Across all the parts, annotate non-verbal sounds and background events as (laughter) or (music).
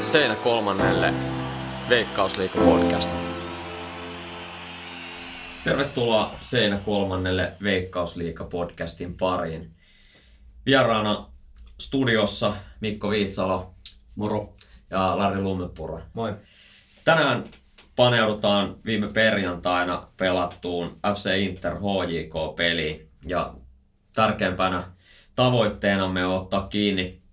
Seinä kolmannelle Veikkausliiga podcast. Tervetuloa Seinä kolmannelle Veikkausliiga podcastin pariin. Vieraana studiossa Mikko Viitsalo. Moro. Ja Lari Lummepura. Moi. Tänään paneudutaan viime perjantaina pelattuun FC Inter HJK-peliin. Ja tärkeimpänä tavoitteenamme on ottaa kiinni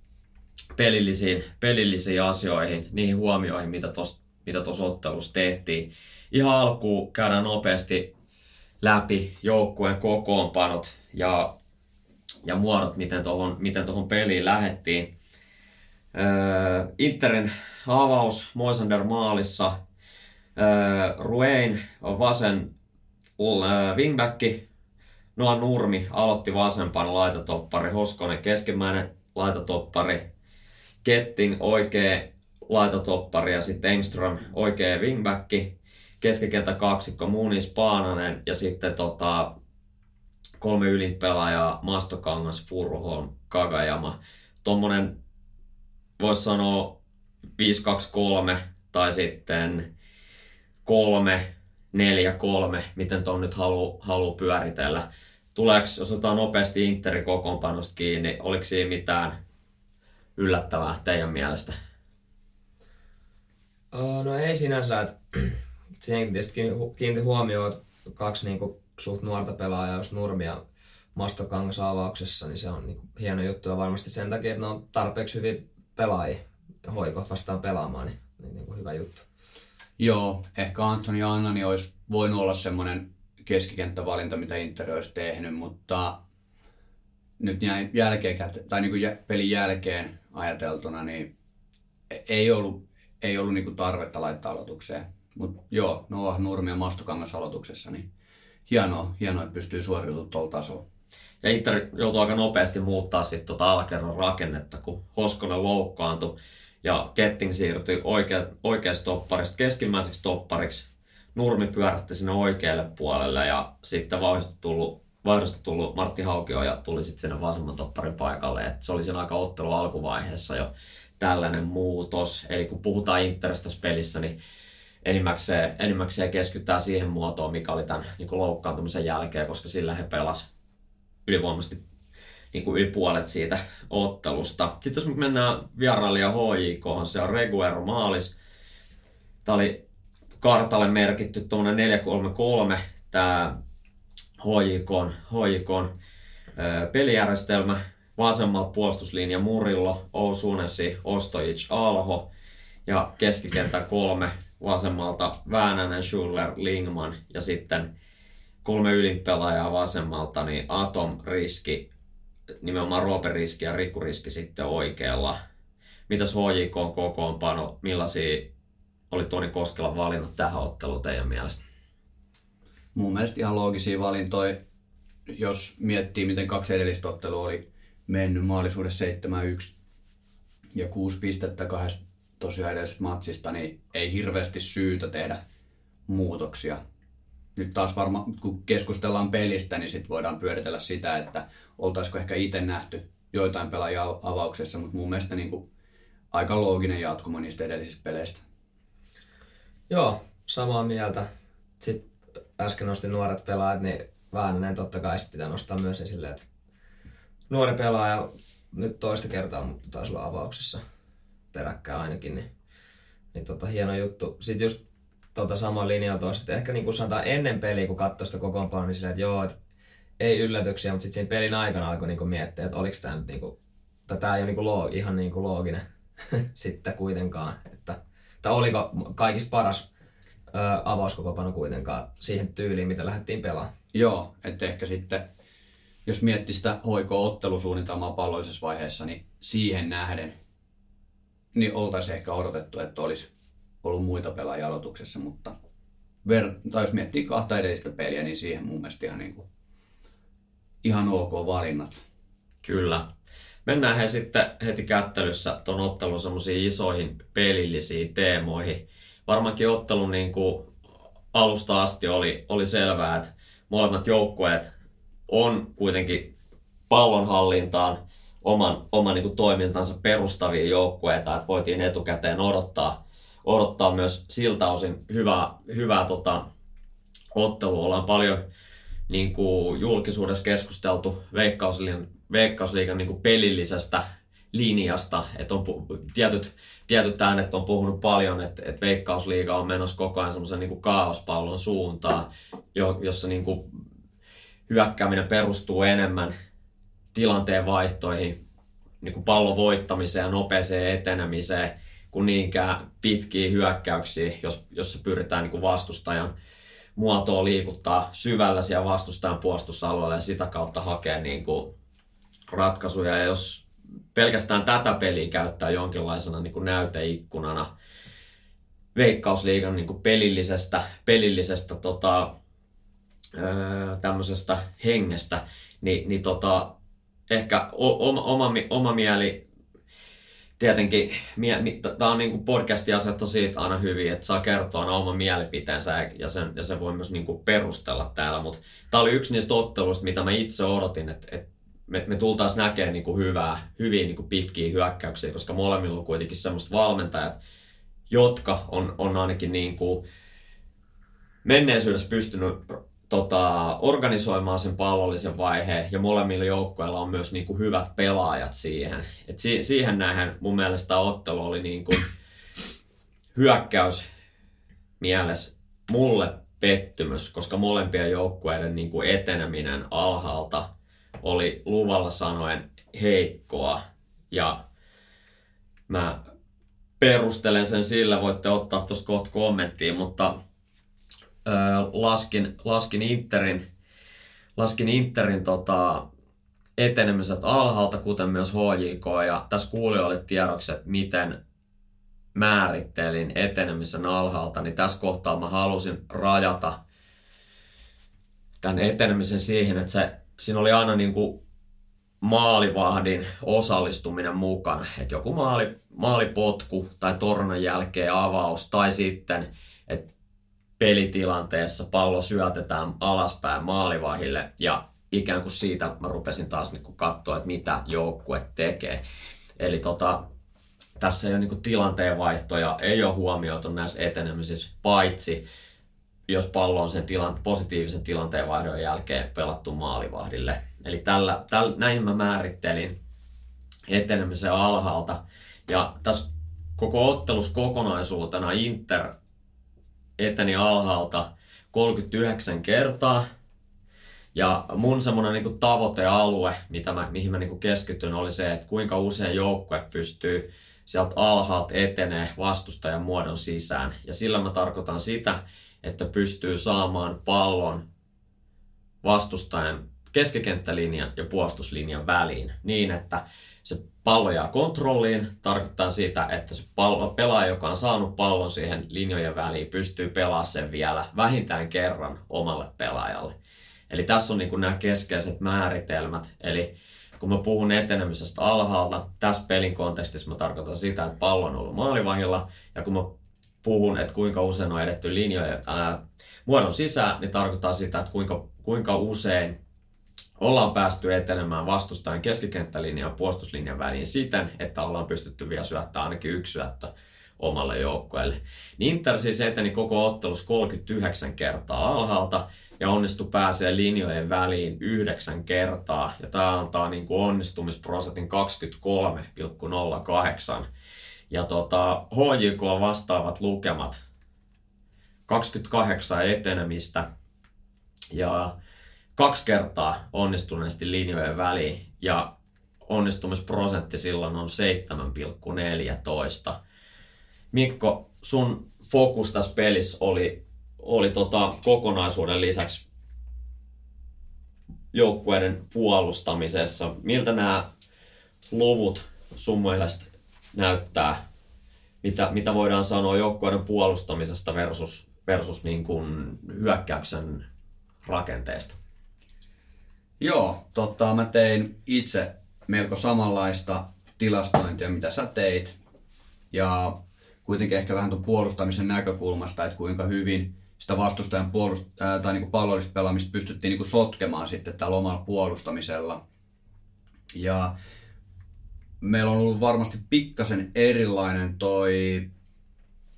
pelillisiin, pelillisiin asioihin, niihin huomioihin, mitä tuossa mitä tos ottelussa tehtiin. Ihan alkuun käydään nopeasti läpi joukkueen kokoonpanot ja, ja muodot, miten tuohon miten tohon peliin lähettiin. Öö, Interin avaus Moisander maalissa. Öö, Ruein on vasen öö, wingbacki. Noa Nurmi aloitti vasempan laitatoppari. Hoskonen keskimmäinen laitatoppari. Ketting oikea laitatoppari ja sitten Engström oikea wingbacki. Keskikentä kaksikko Munis Paananen ja sitten tota, kolme ylinpelaajaa Mastokangas, Furuholm, Kagajama. Tuommoinen voisi sanoa 5-2-3 tai sitten 3 4 3 miten tuon nyt halu, halu pyöritellä. Tuleeko, jos otetaan nopeasti Interin kokoonpanosta kiinni, oliko siinä mitään yllättävää teidän mielestä? No ei sinänsä, että (clears throat) siihen tietysti kiinnitti huomioon, että kaksi niin kuin, suht nuorta pelaajaa, jos Nurmi ja Mastokangas avauksessa, niin se on niin kuin, hieno juttu ja varmasti sen takia, että ne on tarpeeksi hyvin pelaajia hoikot vastaan pelaamaan, niin, niin, niin kuin hyvä juttu. Joo, ehkä Antoni Annani olisi voinut olla semmoinen keskikenttävalinta, mitä Inter olisi tehnyt, mutta nyt näin jälkeen, tai niin kuin pelin jälkeen ajateltuna, niin ei ollut, ei ollut niin kuin tarvetta laittaa aloitukseen. Mutta joo, Noah Nurmi ja Mastokangas aloituksessa, niin hienoa, hienoa että pystyy suoriutumaan tuolla tasolla. Ja Inter joutui aika nopeasti muuttaa sitten tota alakerran rakennetta, kun Hoskonen loukkaantui ja Ketting siirtyi oikea, oikeasta topparista keskimmäiseksi toppariksi. Nurmi pyörähti sinne oikealle puolelle ja sitten vauhdista tullut, vauhdista tullut Martti Haukio ja tuli sitten sinne vasemman topparin paikalle. Et se oli siinä aika ottelu alkuvaiheessa jo tällainen muutos. Eli kun puhutaan Interistä pelissä, niin enimmäkseen, enimmäkseen keskitytään siihen muotoon, mikä oli tämän niin loukkaantumisen jälkeen, koska sillä he pelasivat ylivoimaisesti niin kuin yli puolet siitä ottelusta. Sitten jos mennään vierailija HJK, se on Reguero maalis. Tämä oli kartalle merkitty tuommoinen 433 tämä HJK, HJK pelijärjestelmä. Vasemmalta puolustuslinja Murillo, Ousunesi, Ostojic, Alho ja keskikentän kolme vasemmalta Väänänen, Schuller, Lingman ja sitten kolme ylinpelaajaa vasemmalta, niin Atom, Riski, nimenomaan Roope Riski ja Riku Riski sitten oikealla. Mitäs HJK on kokoonpano, millaisia oli Toni Koskelan valinnat tähän otteluun teidän mielestä? Mun mielestä ihan loogisia valintoja, jos miettii miten kaksi edellistä ottelua oli mennyt maalisuudessa 7-1 ja 6 pistettä kahdesta tosiaan edellisestä matsista, niin ei hirveästi syytä tehdä muutoksia. Nyt taas varmaan, kun keskustellaan pelistä, niin sitten voidaan pyöritellä sitä, että oltaisiko ehkä itse nähty joitain pelaajia avauksessa, mutta mun mielestä niin kuin aika looginen jatkuma niistä edellisistä peleistä. Joo, samaa mieltä. Sitten äsken nostin nuoret pelaajat, niin Väänänen totta kai sitten pitää nostaa myös esille, että nuori pelaaja nyt toista kertaa, mutta taisi olla avauksessa peräkkäin ainakin, niin, niin tota, hieno juttu. Sitten just tota samaa linjaa tuossa, ehkä niin kuin sanotaan ennen peliä, kun katsoi sitä kokoonpanoa, niin silleen, että joo, että ei yllätyksiä, mutta sitten siinä pelin aikana alkoi niin kuin miettiä, että oliko tämä nyt niin kuin, tämä ei ole niin kuin loog, ihan niin kuin looginen (laughs) sitten kuitenkaan, että, tai oliko kaikista paras avauskokopano kuitenkaan siihen tyyliin, mitä lähdettiin pelaamaan. Joo, että ehkä sitten, jos miettii sitä hoiko-ottelusuunnitelmaa pallollisessa vaiheessa, niin siihen nähden, niin oltaisiin ehkä odotettu, että olisi ollut muita pelaajia aloituksessa, mutta ver- tai jos miettii kahta edellistä peliä, niin siihen mun mielestä ihan, niin kuin, ihan ok valinnat. Kyllä. Mennään he sitten heti kättelyssä tuon ottelun semmoisiin isoihin pelillisiin teemoihin. Varmaankin ottelun niin kuin alusta asti oli, oli selvää, että molemmat joukkueet on kuitenkin pallonhallintaan oman, oman niin kuin toimintansa perustavia joukkueita, että voitiin etukäteen odottaa, odottaa myös siltä osin hyvää, hyvää tota, ottelua. Ollaan paljon niin kuin julkisuudessa keskusteltu Veikkausliigan, Veikkausliigan niin kuin pelillisestä linjasta, että on tietyt, tietyt äänet on puhunut paljon, että, että Veikkausliiga on menossa koko ajan semmoisen niin kaaospallon suuntaan, jo, jossa niin kuin hyökkääminen perustuu enemmän tilanteen vaihtoihin, niin kuin pallon voittamiseen ja nopeeseen etenemiseen, kuin niinkään pitkiä hyökkäyksiä, jos, jos se pyritään niin kuin vastustajan muotoa liikuttaa syvällä siellä vastustajan puolustusalueella ja sitä kautta hakea niin kuin ratkaisuja. Ja jos pelkästään tätä peliä käyttää jonkinlaisena niin kuin näyteikkunana Veikkausliigan niin kuin pelillisestä, pelillisestä tota, tämmöisestä hengestä, niin, niin tota, ehkä oma, oma, oma mieli tietenkin, tämä on niin podcastin asettu siitä aina hyvin, että saa kertoa aina oman mielipiteensä ja sen, ja sen voi myös niin kuin perustella täällä, mutta tämä oli yksi niistä otteluista, mitä mä itse odotin, että, että me, me tultaisiin näkemään niin kuin hyvää, hyviä niin kuin pitkiä hyökkäyksiä, koska molemmilla on kuitenkin semmoista valmentajat, jotka on, on ainakin niin kuin menneisyydessä pystynyt tota, organisoimaan sen pallollisen vaiheen ja molemmilla joukkueilla on myös niin kuin hyvät pelaajat siihen. Et si- siihen nähen mun mielestä ottelu oli niin kuin hyökkäys mielessä mulle pettymys, koska molempien joukkueiden niin kuin eteneminen alhaalta oli luvalla sanoen heikkoa. Ja mä perustelen sen sillä, voitte ottaa tuosta kohta kommenttiin, mutta ö, laskin, laskin Interin, laskin Interin tota, etenemiset alhaalta, kuten myös HJK, ja tässä kuulijoille tiedoksi, että miten määrittelin etenemisen alhaalta, niin tässä kohtaa mä halusin rajata tämän etenemisen siihen, että se siinä oli aina niin kuin maalivahdin osallistuminen mukana. Että joku maali, maalipotku tai tornan jälkeen avaus tai sitten, että pelitilanteessa pallo syötetään alaspäin maalivahille ja ikään kuin siitä mä rupesin taas niin katsoa, että mitä joukkue tekee. Eli tota, tässä ei ole niin tilanteenvaihtoja, ei ole huomioitu näissä etenemisissä, paitsi jos pallo on sen tilan, positiivisen tilanteenvaihdon jälkeen pelattu maalivahdille. Eli tällä, tällä, näin mä määrittelin etenemisen alhaalta. Ja tässä koko ottelus kokonaisuutena Inter eteni alhaalta 39 kertaa. Ja mun semmoinen niin tavoitealue, mitä mä, mihin mä niin keskityn, oli se, että kuinka usein joukkue pystyy sieltä alhaalta etenee vastustajan muodon sisään. Ja sillä mä tarkoitan sitä, että pystyy saamaan pallon vastustajan keskikenttälinjan ja puolustuslinjan väliin niin, että se pallo jää kontrolliin, tarkoittaa sitä, että se pallo, pelaaja, joka on saanut pallon siihen linjojen väliin, pystyy pelaamaan sen vielä vähintään kerran omalle pelaajalle. Eli tässä on niin nämä keskeiset määritelmät. Eli kun mä puhun etenemisestä alhaalta, tässä pelin kontekstissa mä tarkoitan sitä, että pallo on ollut maalivahilla, ja kun mä puhun, että kuinka usein on edetty linjoja ää, muodon sisään, niin tarkoittaa sitä, että kuinka, kuinka usein ollaan päästy etenemään vastustajan keskikenttälinjan ja puolustuslinjan väliin siten, että ollaan pystytty vielä syöttämään ainakin yksi syöttö omalle joukkueelle. Niin Inter siis eteni koko ottelus 39 kertaa alhaalta ja onnistui pääsee linjojen väliin yhdeksän kertaa. Ja tämä antaa niin kuin onnistumisprosentin 23,08 ja tota, HJK vastaavat lukemat 28 etenemistä ja kaksi kertaa onnistuneesti linjojen väliin ja onnistumisprosentti silloin on 7,14. Mikko, sun fokus tässä pelissä oli, oli tota kokonaisuuden lisäksi joukkueiden puolustamisessa. Miltä nämä luvut sun mielestä näyttää, mitä, mitä voidaan sanoa joukkueiden puolustamisesta versus, versus niin kuin hyökkäyksen rakenteesta? Joo, totta, mä tein itse melko samanlaista tilastointia, mitä sä teit. Ja kuitenkin ehkä vähän tuon puolustamisen näkökulmasta, että kuinka hyvin sitä vastustajan puolust- tai niinku pallollista pelaamista pystyttiin niinku sotkemaan sitten tällä omalla puolustamisella. Ja meillä on ollut varmasti pikkasen erilainen toi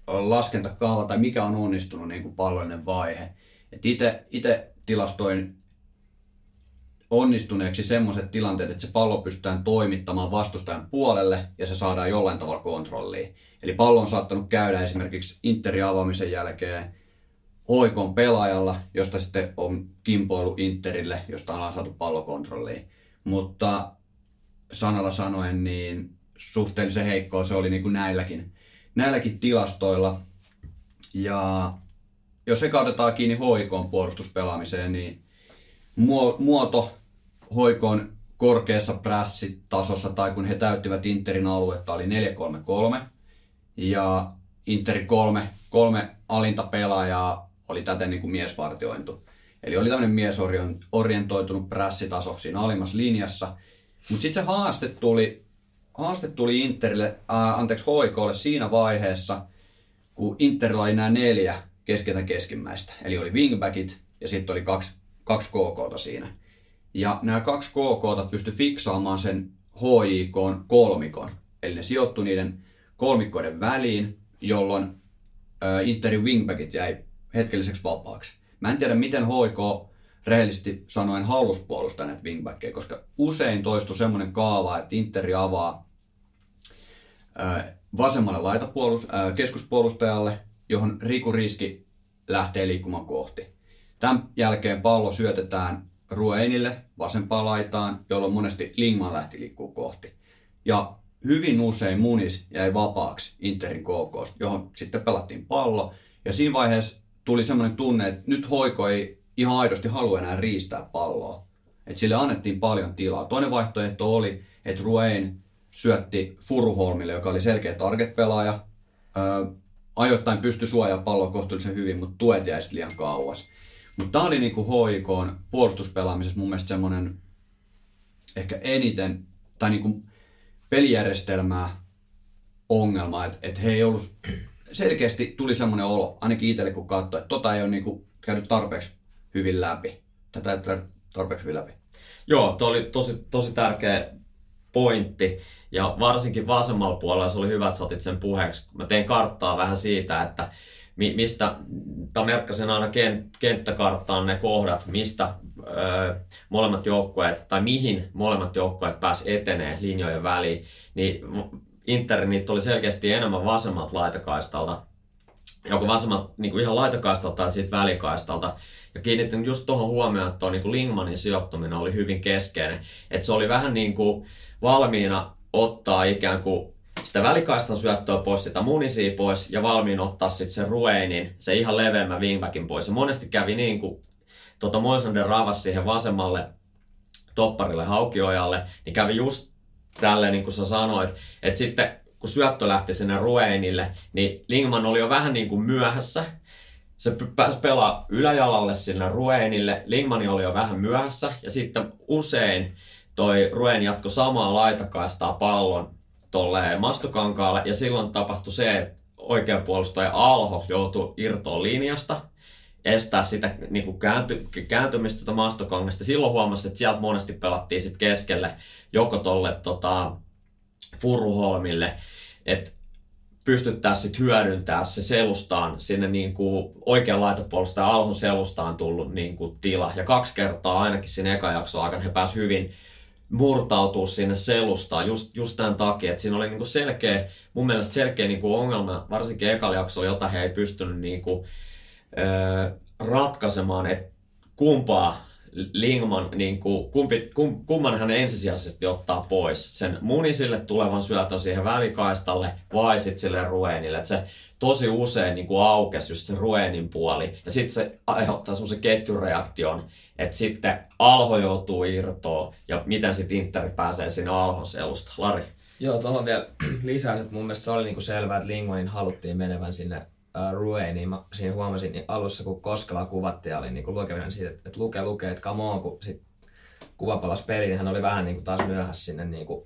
laskentakaava tai mikä on onnistunut niin kuin pallollinen vaihe. Itse tilastoin onnistuneeksi semmoiset tilanteet, että se pallo pystytään toimittamaan vastustajan puolelle ja se saadaan jollain tavalla kontrolliin. Eli pallo on saattanut käydä esimerkiksi Interin avaamisen jälkeen hoikon pelaajalla, josta sitten on kimpoilu Interille, josta ollaan saatu pallokontrolliin. Mutta sanalla sanoen, niin suhteellisen heikkoa se oli niin kuin näilläkin, näilläkin tilastoilla. Ja jos se otetaan kiinni hoikoon puolustuspelaamiseen, niin muoto hoikoon korkeassa prässitasossa tai kun he täyttivät Interin aluetta oli 4-3-3 ja Interi kolme, kolme alinta pelaajaa oli täten niin kuin miesvartiointu. Eli oli tämmöinen miesorientoitunut prässitaso siinä alimmassa linjassa. Mutta sitten se haaste tuli, haaste tuli Interille, ää, anteeksi HIKlle siinä vaiheessa, kun Interillä oli nämä neljä keskeltä keskimmäistä. Eli oli wingbackit ja sitten oli kaksi, kaksi KKta siinä. Ja nämä kaksi KKta pysty fiksaamaan sen HJK kolmikon. Eli ne sijoittui niiden kolmikkoiden väliin, jolloin äh, Interin wingbackit jäi hetkelliseksi vapaaksi. Mä en tiedä, miten HIK rehellisesti sanoen halus puolustaa näitä wingbackeja, koska usein toistuu semmoinen kaava, että Interi avaa vasemmalle laitapuolus, äh, keskuspuolustajalle, johon Riku Riski lähtee liikkumaan kohti. Tämän jälkeen pallo syötetään Rueinille vasempaan laitaan, jolloin monesti Lingman lähti liikkuu kohti. Ja hyvin usein Munis jäi vapaaksi Interin KK, johon sitten pelattiin pallo. Ja siinä vaiheessa tuli semmoinen tunne, että nyt Hoiko ei ihan aidosti halua enää riistää palloa. Että sille annettiin paljon tilaa. Toinen vaihtoehto oli, että Ruein syötti Furuholmille, joka oli selkeä target-pelaaja. Öö, ajoittain pystyi suojaamaan palloa kohtuullisen hyvin, mutta tuet jäi liian kauas. Mutta tämä oli niinku HIK puolustuspelaamisessa mun mielestä semmoinen ehkä eniten, tai niinku pelijärjestelmää ongelma, että et he ei ollut, selkeästi tuli semmoinen olo, ainakin itselle kun katsoi, että tota ei ole niinku käynyt tarpeeksi hyvin läpi. Tätä ei tarpeeksi hyvin läpi. Joo, tuo oli tosi, tosi tärkeä pointti. Ja varsinkin vasemmalla puolella se oli hyvä, että otit sen puheeksi. Mä tein karttaa vähän siitä, että mistä, tai merkkasin aina kenttäkarttaan ne kohdat, mistä ö, molemmat joukkueet, tai mihin molemmat joukkueet pääs etenee linjojen väliin, niin Inter niitä oli selkeästi enemmän vasemmalta laitakaistalta, joko vasemmalta niin kuin ihan laitakaistalta tai siitä välikaistalta. Ja kiinnitin just tuohon huomioon, että tuo niin Lingmanin sijoittuminen oli hyvin keskeinen. Että se oli vähän niin kuin valmiina ottaa ikään kuin sitä välikaistan syöttöä pois, sitä munisia pois ja valmiin ottaa sitten sen Rueinin, se ihan leveämmän wingbackin pois. Ja monesti kävi niin kuin tota Moisander ravas siihen vasemmalle topparille Haukiojalle, niin kävi just tälleen niin kuin sä sanoit, että sitten kun syöttö lähti sinne Rueinille, niin Lingman oli jo vähän niin kuin myöhässä. Se pääsi pelaa yläjalalle sinne Rueinille. Lingmani oli jo vähän myöhässä ja sitten usein toi Ruen jatko samaa laitakaistaa pallon tolle mastokankaalle ja silloin tapahtui se, että oikea puolustaja Alho joutui irtoon linjasta estää sitä niin kuin käänty, kääntymistä sitä maastokangasta. Silloin huomasi, että sieltä monesti pelattiin sit keskelle joko tolle tota, Furuholmille, että pystyttää sitten hyödyntää se selustaan sinne niin kuin oikean laitopuolesta ja Alhon selustaan tullut niin kuin tila. Ja kaksi kertaa ainakin siinä eka jakson aikana he pääsivät hyvin murtautua sinne selustaan just, just tämän takia, että siinä oli niinku selkeä, mun mielestä selkeä niinku ongelma, varsinkin ekalla jaksolla, jota he ei pystynyt niinku, öö, ratkaisemaan, että kumpaa Lingman, niin kuin, kumpi, kum, kumman hän ensisijaisesti ottaa pois. Sen munisille tulevan syötön siihen välikaistalle vai sitten sille Ruenille. Että se tosi usein niin kuin aukesi just se Ruenin puoli. Ja sitten se aiheuttaa semmoisen ketjureaktion, että sitten Alho joutuu irtoon ja miten sitten Inter pääsee sinne Alhon selusta. Lari? Joo, tuohon vielä (clears throat) lisää, että mun mielestä se oli niinku selvää, että Lingmanin haluttiin menevän sinne Rue, niin mä siinä huomasin niin alussa, kun Koskela kuvattiin ja olin niin lukevinen siitä, että, että luke, luke, että come on, kun sit kuva palasi peliin, niin hän oli vähän niin kuin taas myöhässä sinne (clears throat) niin kuin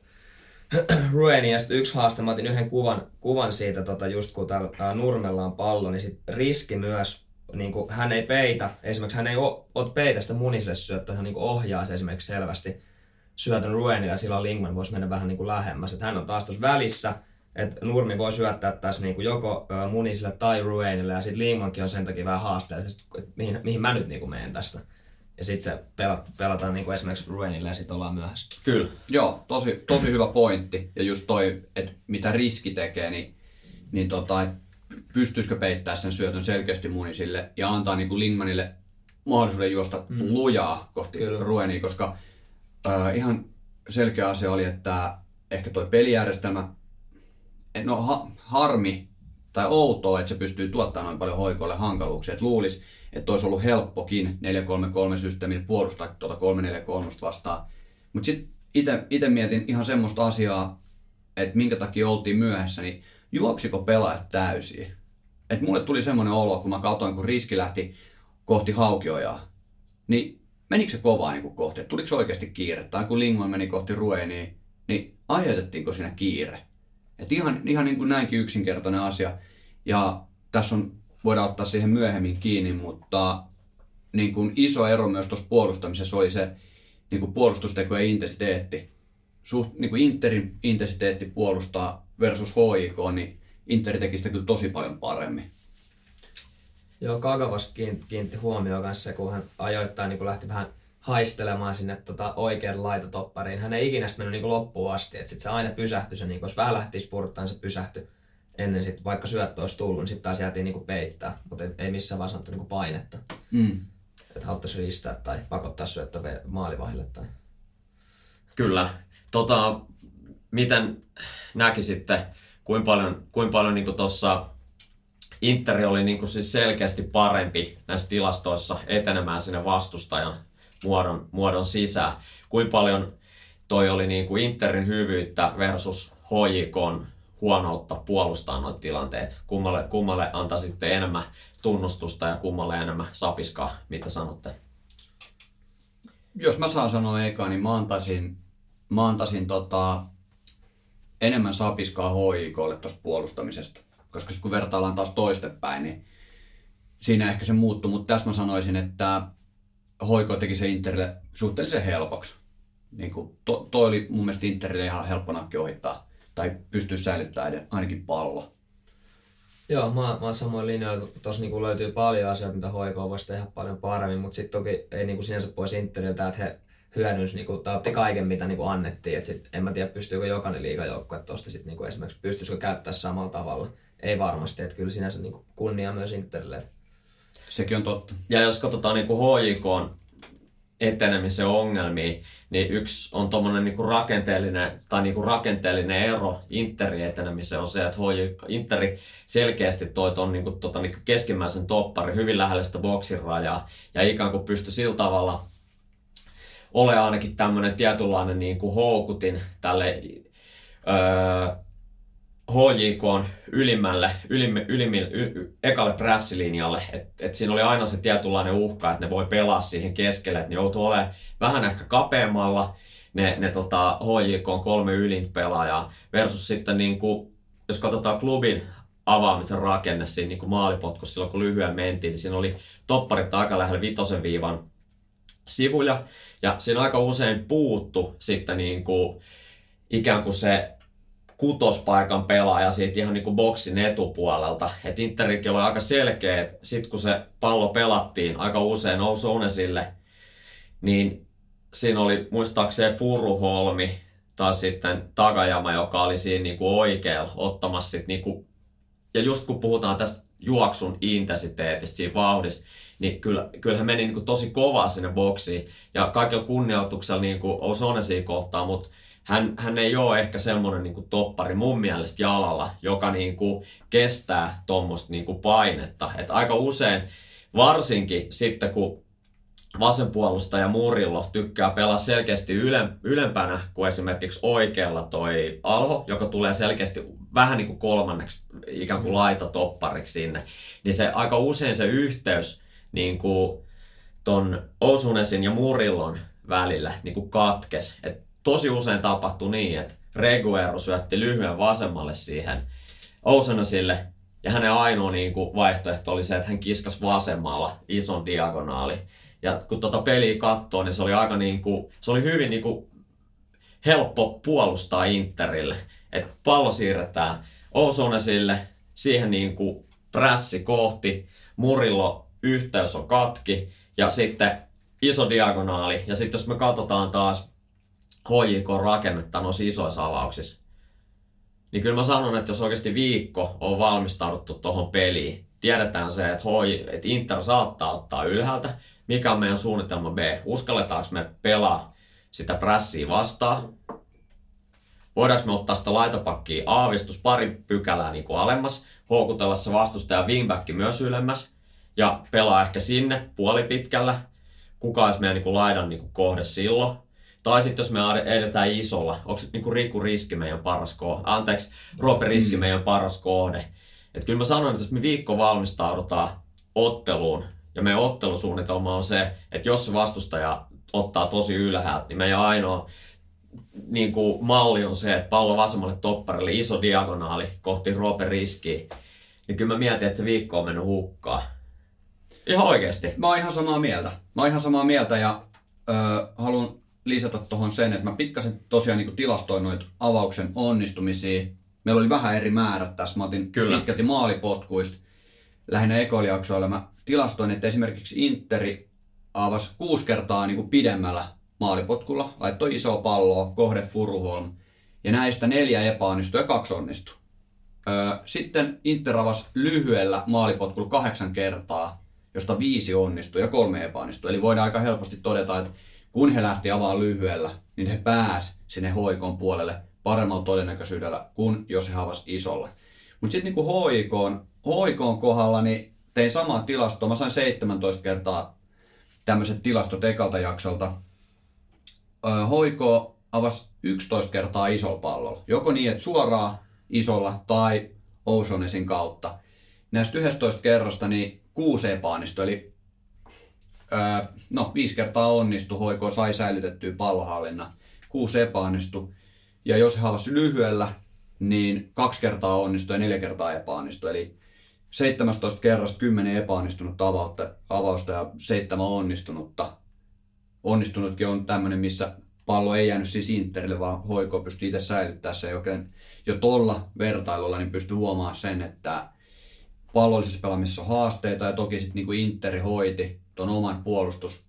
Rueni, ja sitten yksi haaste, mä otin yhden kuvan, kuvan siitä, tota, just kun täällä ää, Nurmella on pallo, niin sit riski myös, niin kuin, hän ei peitä, esimerkiksi hän ei ot peitä sitä muniselle syöttöä, hän niin ohjaa se esimerkiksi selvästi syötön Ruenille ja silloin Lingman voisi mennä vähän niin kuin lähemmäs. Että hän on taas tuossa välissä, että Nurmi voi syöttää tässä niin kuin joko Munisille tai Ruenille ja sitten Lingmankin on sen takia vähän haasteellisesti, että mihin, mihin mä nyt niin kuin menen tästä. Ja sitten se pelat, pelataan niin kuin esimerkiksi Ruenille ja sitten ollaan myöhässä. Kyllä. Joo, tosi, tosi hyvä pointti. Ja just toi, että mitä riski tekee, niin, niin tota, pystyisikö peittää sen syötön selkeästi Munisille ja antaa niin kuin Lindmanille mahdollisuuden juosta mm. lujaa kohti Kyllä. Ruenia, koska äh, ihan selkeä asia oli, että ehkä toi pelijärjestelmä, no ha, harmi tai outoa, että se pystyy tuottamaan noin paljon hoikoille hankaluuksia. Että luulisi, että olisi ollut helppokin 4-3-3 systeemillä puolustaa tuota 3-4-3 vastaan. Mutta sitten itse mietin ihan semmoista asiaa, että minkä takia oltiin myöhässä, niin juoksiko pelaajat täysiä? Et mulle tuli semmoinen olo, kun mä katsoin, kun riski lähti kohti haukiojaa, niin menikö se kovaa niin kohti? Et tuliko se oikeasti kiire? Tai kun Lingman meni kohti Ruenia, niin aiheutettiinko siinä kiire? Et ihan, ihan niin kuin näinkin yksinkertainen asia. Ja tässä on, voidaan ottaa siihen myöhemmin kiinni, mutta niin kuin iso ero myös tuossa puolustamisessa oli se niin kuin puolustusteko ja intensiteetti. Suht, niin kuin Interin intensiteetti puolustaa versus HIK, niin Inter teki sitä kyllä tosi paljon paremmin. Joo, Kagavas kiinnitti huomioon kanssa kun hän ajoittain niin kun lähti vähän haistelemaan sinne tota oikean laitatoppariin. Hän ei ikinä mennyt niin loppuun asti, että sit se aina pysähtyi, se, niin jos vähän lähti spurttaan, se pysähtyi ennen sit, vaikka syöttö olisi tullut, niin sitten taas jäätiin niin peittää, mutta ei missään vaan sanottu niin painetta. Mm. Että haluttaisiin riistää tai pakottaa syöttö maalivahille. Tai... Kyllä. Tota, miten näkisitte, kuinka paljon, kuinka paljon niin tuossa Interi oli niin kuin siis selkeästi parempi näissä tilastoissa etenemään sinne vastustajan muodon, muodon sisään. Kuinka paljon toi oli niin kuin Interin hyvyyttä versus HJK huonoutta puolustaa noita tilanteet. Kummalle, kummalle antaisitte enemmän tunnustusta ja kummalle enemmän sapiskaa, mitä sanotte? Jos mä saan sanoa eka, niin mä antaisin, mä antaisin tota, enemmän sapiskaa HIKlle tuosta puolustamisesta. Koska kun vertaillaan taas toistepäin, niin siinä ehkä se muuttuu. Mutta tässä mä sanoisin, että Hoiko teki se Interille suhteellisen helpoksi. Niin kuin, to, toi oli mun mielestä Interille ihan helppo nakki ohittaa. Tai pystyy säilyttämään ainakin pallo. Joo, mä, mä oon samoin linjoilla. Tuossa niinku löytyy paljon asioita, mitä hoikoa voisi tehdä paljon paremmin, mutta sitten toki ei niinku sinänsä pois Interiltä, että he hyödynsi niinku, tai otti kaiken, mitä niinku annettiin. Et sit, en mä tiedä, pystyykö jokainen liigajoukkue tuosta sit, niinku esimerkiksi, pystyisikö käyttää samalla tavalla. Ei varmasti, että kyllä sinänsä niinku kunnia myös Interille. Sekin on totta. Ja jos katsotaan niinku HJK etenemisen ongelmia, niin yksi on tuommoinen niinku rakenteellinen, tai niinku rakenteellinen ero Interin etenemiseen on se, että HJ, Interi selkeästi toi ton niinku, tota, niinku keskimmäisen toppari hyvin lähellä sitä boksin rajaa, ja ikään kuin pystyi sillä tavalla ole ainakin tämmöinen tietynlainen niin kuin houkutin tälle öö, HJK on ylimmälle, ylimme, ylimmille, y, ekalle prässilinjalle. Et, et siinä oli aina se tietynlainen uhka, että ne voi pelaa siihen keskelle, että ne joutuu olemaan vähän ehkä kapeammalla, ne, ne tota, HJK on kolme ylin pelaajaa, versus sitten niin kuin, jos katsotaan klubin avaamisen rakenne siinä niin kuin maalipotkussa silloin, kun lyhyen mentiin, niin siinä oli topparit aika lähellä vitosen viivan sivuja, ja siinä aika usein puuttu sitten niin kuin, ikään kuin se kutospaikan pelaaja siitä ihan niin kuin boksin etupuolelta. Et Interikin oli aika selkeä, että sitten kun se pallo pelattiin aika usein Ousunesille, niin siinä oli muistaakseni Furuholmi tai sitten Takajama, joka oli siinä niin kuin oikealla ottamassa sit niin kuin, ja just kun puhutaan tästä juoksun intensiteetistä, siinä vauhdista, niin kyllä, kyllä hän meni niin kuin tosi kovaa sinne boksiin. Ja kaikella kunnioituksella niin kuin O'Sonnesia kohtaan, mutta hän, hän ei ole ehkä semmoinen niin kuin toppari mun mielestä jalalla, joka niin kuin kestää tuommoista niin kuin painetta. Et aika usein, varsinkin sitten kun vasenpuolustaja Murillo tykkää pelaa selkeästi ylempänä kuin esimerkiksi oikealla toi Alho, joka tulee selkeästi vähän niin kuin kolmanneksi ikään kuin laitatoppariksi sinne, niin se aika usein se yhteys niin kuin ton Osunesin ja Murillon välillä niin kuin katkes. Et tosi usein tapahtui niin, että Reguero syötti lyhyen vasemmalle siihen Osunesille, ja hänen ainoa niin kuin, vaihtoehto oli se, että hän kiskas vasemmalla ison diagonaali. Ja kun tuota peliä katsoo, niin se oli aika niin kuin, se oli hyvin niin kuin, helppo puolustaa Interille. Että pallo siirretään Ousonesille, siihen niin kuin prässi kohti, Murillo yhteys on katki ja sitten iso diagonaali. Ja sitten jos me katsotaan taas HJK rakennetta noissa isoissa avauksissa, niin kyllä mä sanon, että jos oikeasti viikko on valmistauduttu tuohon peliin, tiedetään se, että, HJ, että Inter saattaa ottaa ylhäältä, mikä on meidän suunnitelma B, uskalletaanko me pelaa sitä prässiä vastaan, voidaanko me ottaa sitä laitapakkia aavistus pari pykälää niin kuin alemmas, houkutella se vastustaja wingback myös ylemmäs ja pelaa ehkä sinne puolipitkällä, kuka olisi meidän niin kuin laidan niin kuin kohde silloin. Tai sitten jos me edetään isolla, onko se niin Riku Riski meidän paras kohde, anteeksi, Roope Riski mm. meidän paras kohde. Et kyllä mä sanoin, että jos me viikko valmistaudutaan otteluun, ja meidän ottelusuunnitelma on se, että jos se vastustaja ottaa tosi ylhäältä, niin meidän ainoa niin kuin malli on se, että pallo vasemmalle topparille, iso diagonaali kohti Roope Riskiä. Niin kyllä mä mietin, että se viikko on mennyt hukkaan. Ihan oikeasti. Mä oon ihan samaa mieltä. Mä oon ihan samaa mieltä ja öö, haluan lisätä tuohon sen, että mä pikkasen tosiaan niin tilastoin noita avauksen onnistumisia. Meillä oli vähän eri määrät tässä. Mä otin Kyllä. pitkälti maalipotkuista. Lähinnä ekolijaksoilla mä tilastoin, että esimerkiksi Interi avasi kuusi kertaa niin kuin pidemmällä maalipotkulla, laittoi isoa palloa, kohde Furuholm, ja näistä neljä epäonnistui ja kaksi onnistui. Sitten Inter avasi lyhyellä maalipotkulla kahdeksan kertaa, josta viisi onnistui ja kolme epäonnistui. Eli voidaan aika helposti todeta, että kun he lähti avaamaan lyhyellä, niin he pääs sinne hoikon puolelle paremmalla todennäköisyydellä kuin jos he havas isolla. Mutta sitten niin hoikoon, hoikoon kohdalla, niin tein samaa tilastoa. Mä sain 17 kertaa tämmöiset tilastot ekalta jaksolta. Hoiko avasi 11 kertaa isolla pallolla. Joko niin, että suoraan isolla tai Ozonesin kautta. Näistä 11 kerrasta niin kuusi epäonnistui, eli no, viisi kertaa onnistui, hoiko sai säilytettyä pallohallinna, kuusi epäonnistui. Ja jos he havasi lyhyellä, niin kaksi kertaa onnistui ja neljä kertaa epäonnistui. Eli 17 kerrasta 10 epäonnistunutta avausta, ja 7 onnistunutta. Onnistunutkin on tämmöinen, missä pallo ei jäänyt siis Interille, vaan hoiko pystyy itse säilyttämään se, joten jo tuolla vertailulla niin pystyy huomaamaan sen, että pallollisessa pelaamisessa on haasteita ja toki sitten niin Interi hoiti tuon oman puolustus,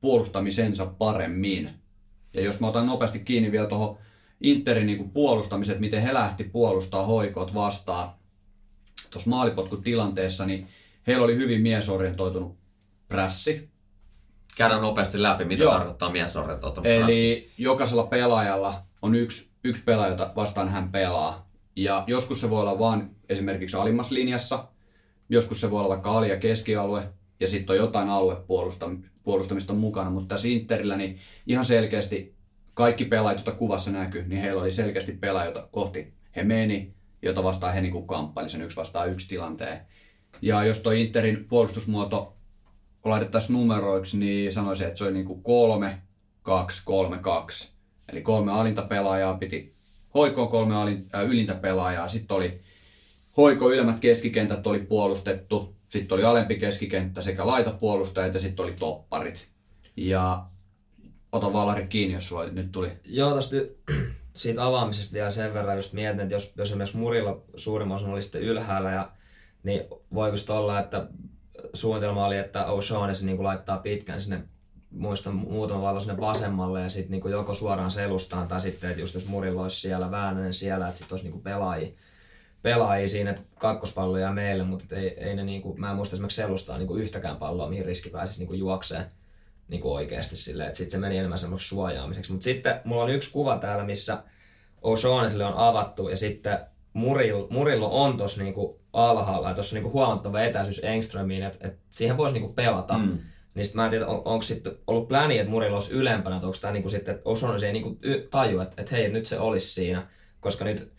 puolustamisensa paremmin. Ja jos mä otan nopeasti kiinni vielä tuohon Interin niin puolustamiset, miten he lähti puolustaa hoikot vastaan, tuossa maalipotkutilanteessa, niin heillä oli hyvin miesorientoitunut prässi. Käydään nopeasti läpi, mitä Joo. tarkoittaa miesorientoitunut Eli prässi. jokaisella pelaajalla on yksi, yksi pelaaja, jota vastaan hän pelaa. Ja joskus se voi olla vain esimerkiksi alimmassa linjassa, joskus se voi olla vaikka ali- ja keskialue, ja sitten on jotain aluepuolustamista mukana, mutta tässä Interillä niin ihan selkeästi kaikki pelaajat, joita kuvassa näkyy, niin heillä oli selkeästi pelaajia, kohti he meni, jota vastaan he niin kamppaili sen yksi vastaan yksi tilanteen. Ja jos tuo Interin puolustusmuoto laitettaisiin numeroiksi, niin sanoisin, että se oli niin 3, 2, 3, 2. Eli kolme alinta pelaajaa piti hoikoon kolme alin, äh, ylintä pelaajaa. Sitten oli hoiko ylemmät keskikentät oli puolustettu. Sitten oli alempi keskikenttä sekä laitapuolustajat ja sitten oli topparit. Ja ota Valari kiinni, jos sulla nyt tuli. Joo, tästä (clears throat) siitä avaamisesta vielä sen verran just mietin, että jos, jos esimerkiksi Murilla suurimman osan oli sitten ylhäällä, ja, niin voiko sitten olla, että suunnitelma oli, että O'Shaughnessy niin laittaa pitkän sinne muistan muutama vallo sinne vasemmalle ja sitten niin joko suoraan selustaan tai sitten, että just jos Murilla olisi siellä, Väänänen siellä, että sitten olisi niin pelaajia, pelaajia siinä, että kakkospalloja meille, mutta ei, ei ne niin kuin, mä en muista esimerkiksi selustaa niin yhtäkään palloa, mihin riski pääsisi niin juokseen niin kuin oikeasti silleen, että sitten se meni enemmän semmoiksi suojaamiseksi. Mutta sitten mulla on yksi kuva täällä, missä O'Shaughnessylle on avattu ja sitten Murillo, Murillo on tuossa niinku alhaalla ja tuossa niinku huomattava etäisyys Engströmiin, että et siihen voisi niinku pelata. Mm. Niin sitten mä en tiedä, on, onko sitten ollut pläni, että Murillo olisi ylempänä, että onko tämä niinku sitten, että O'Shaughnessy ei niinku taju, että, että hei, nyt se olisi siinä, koska nyt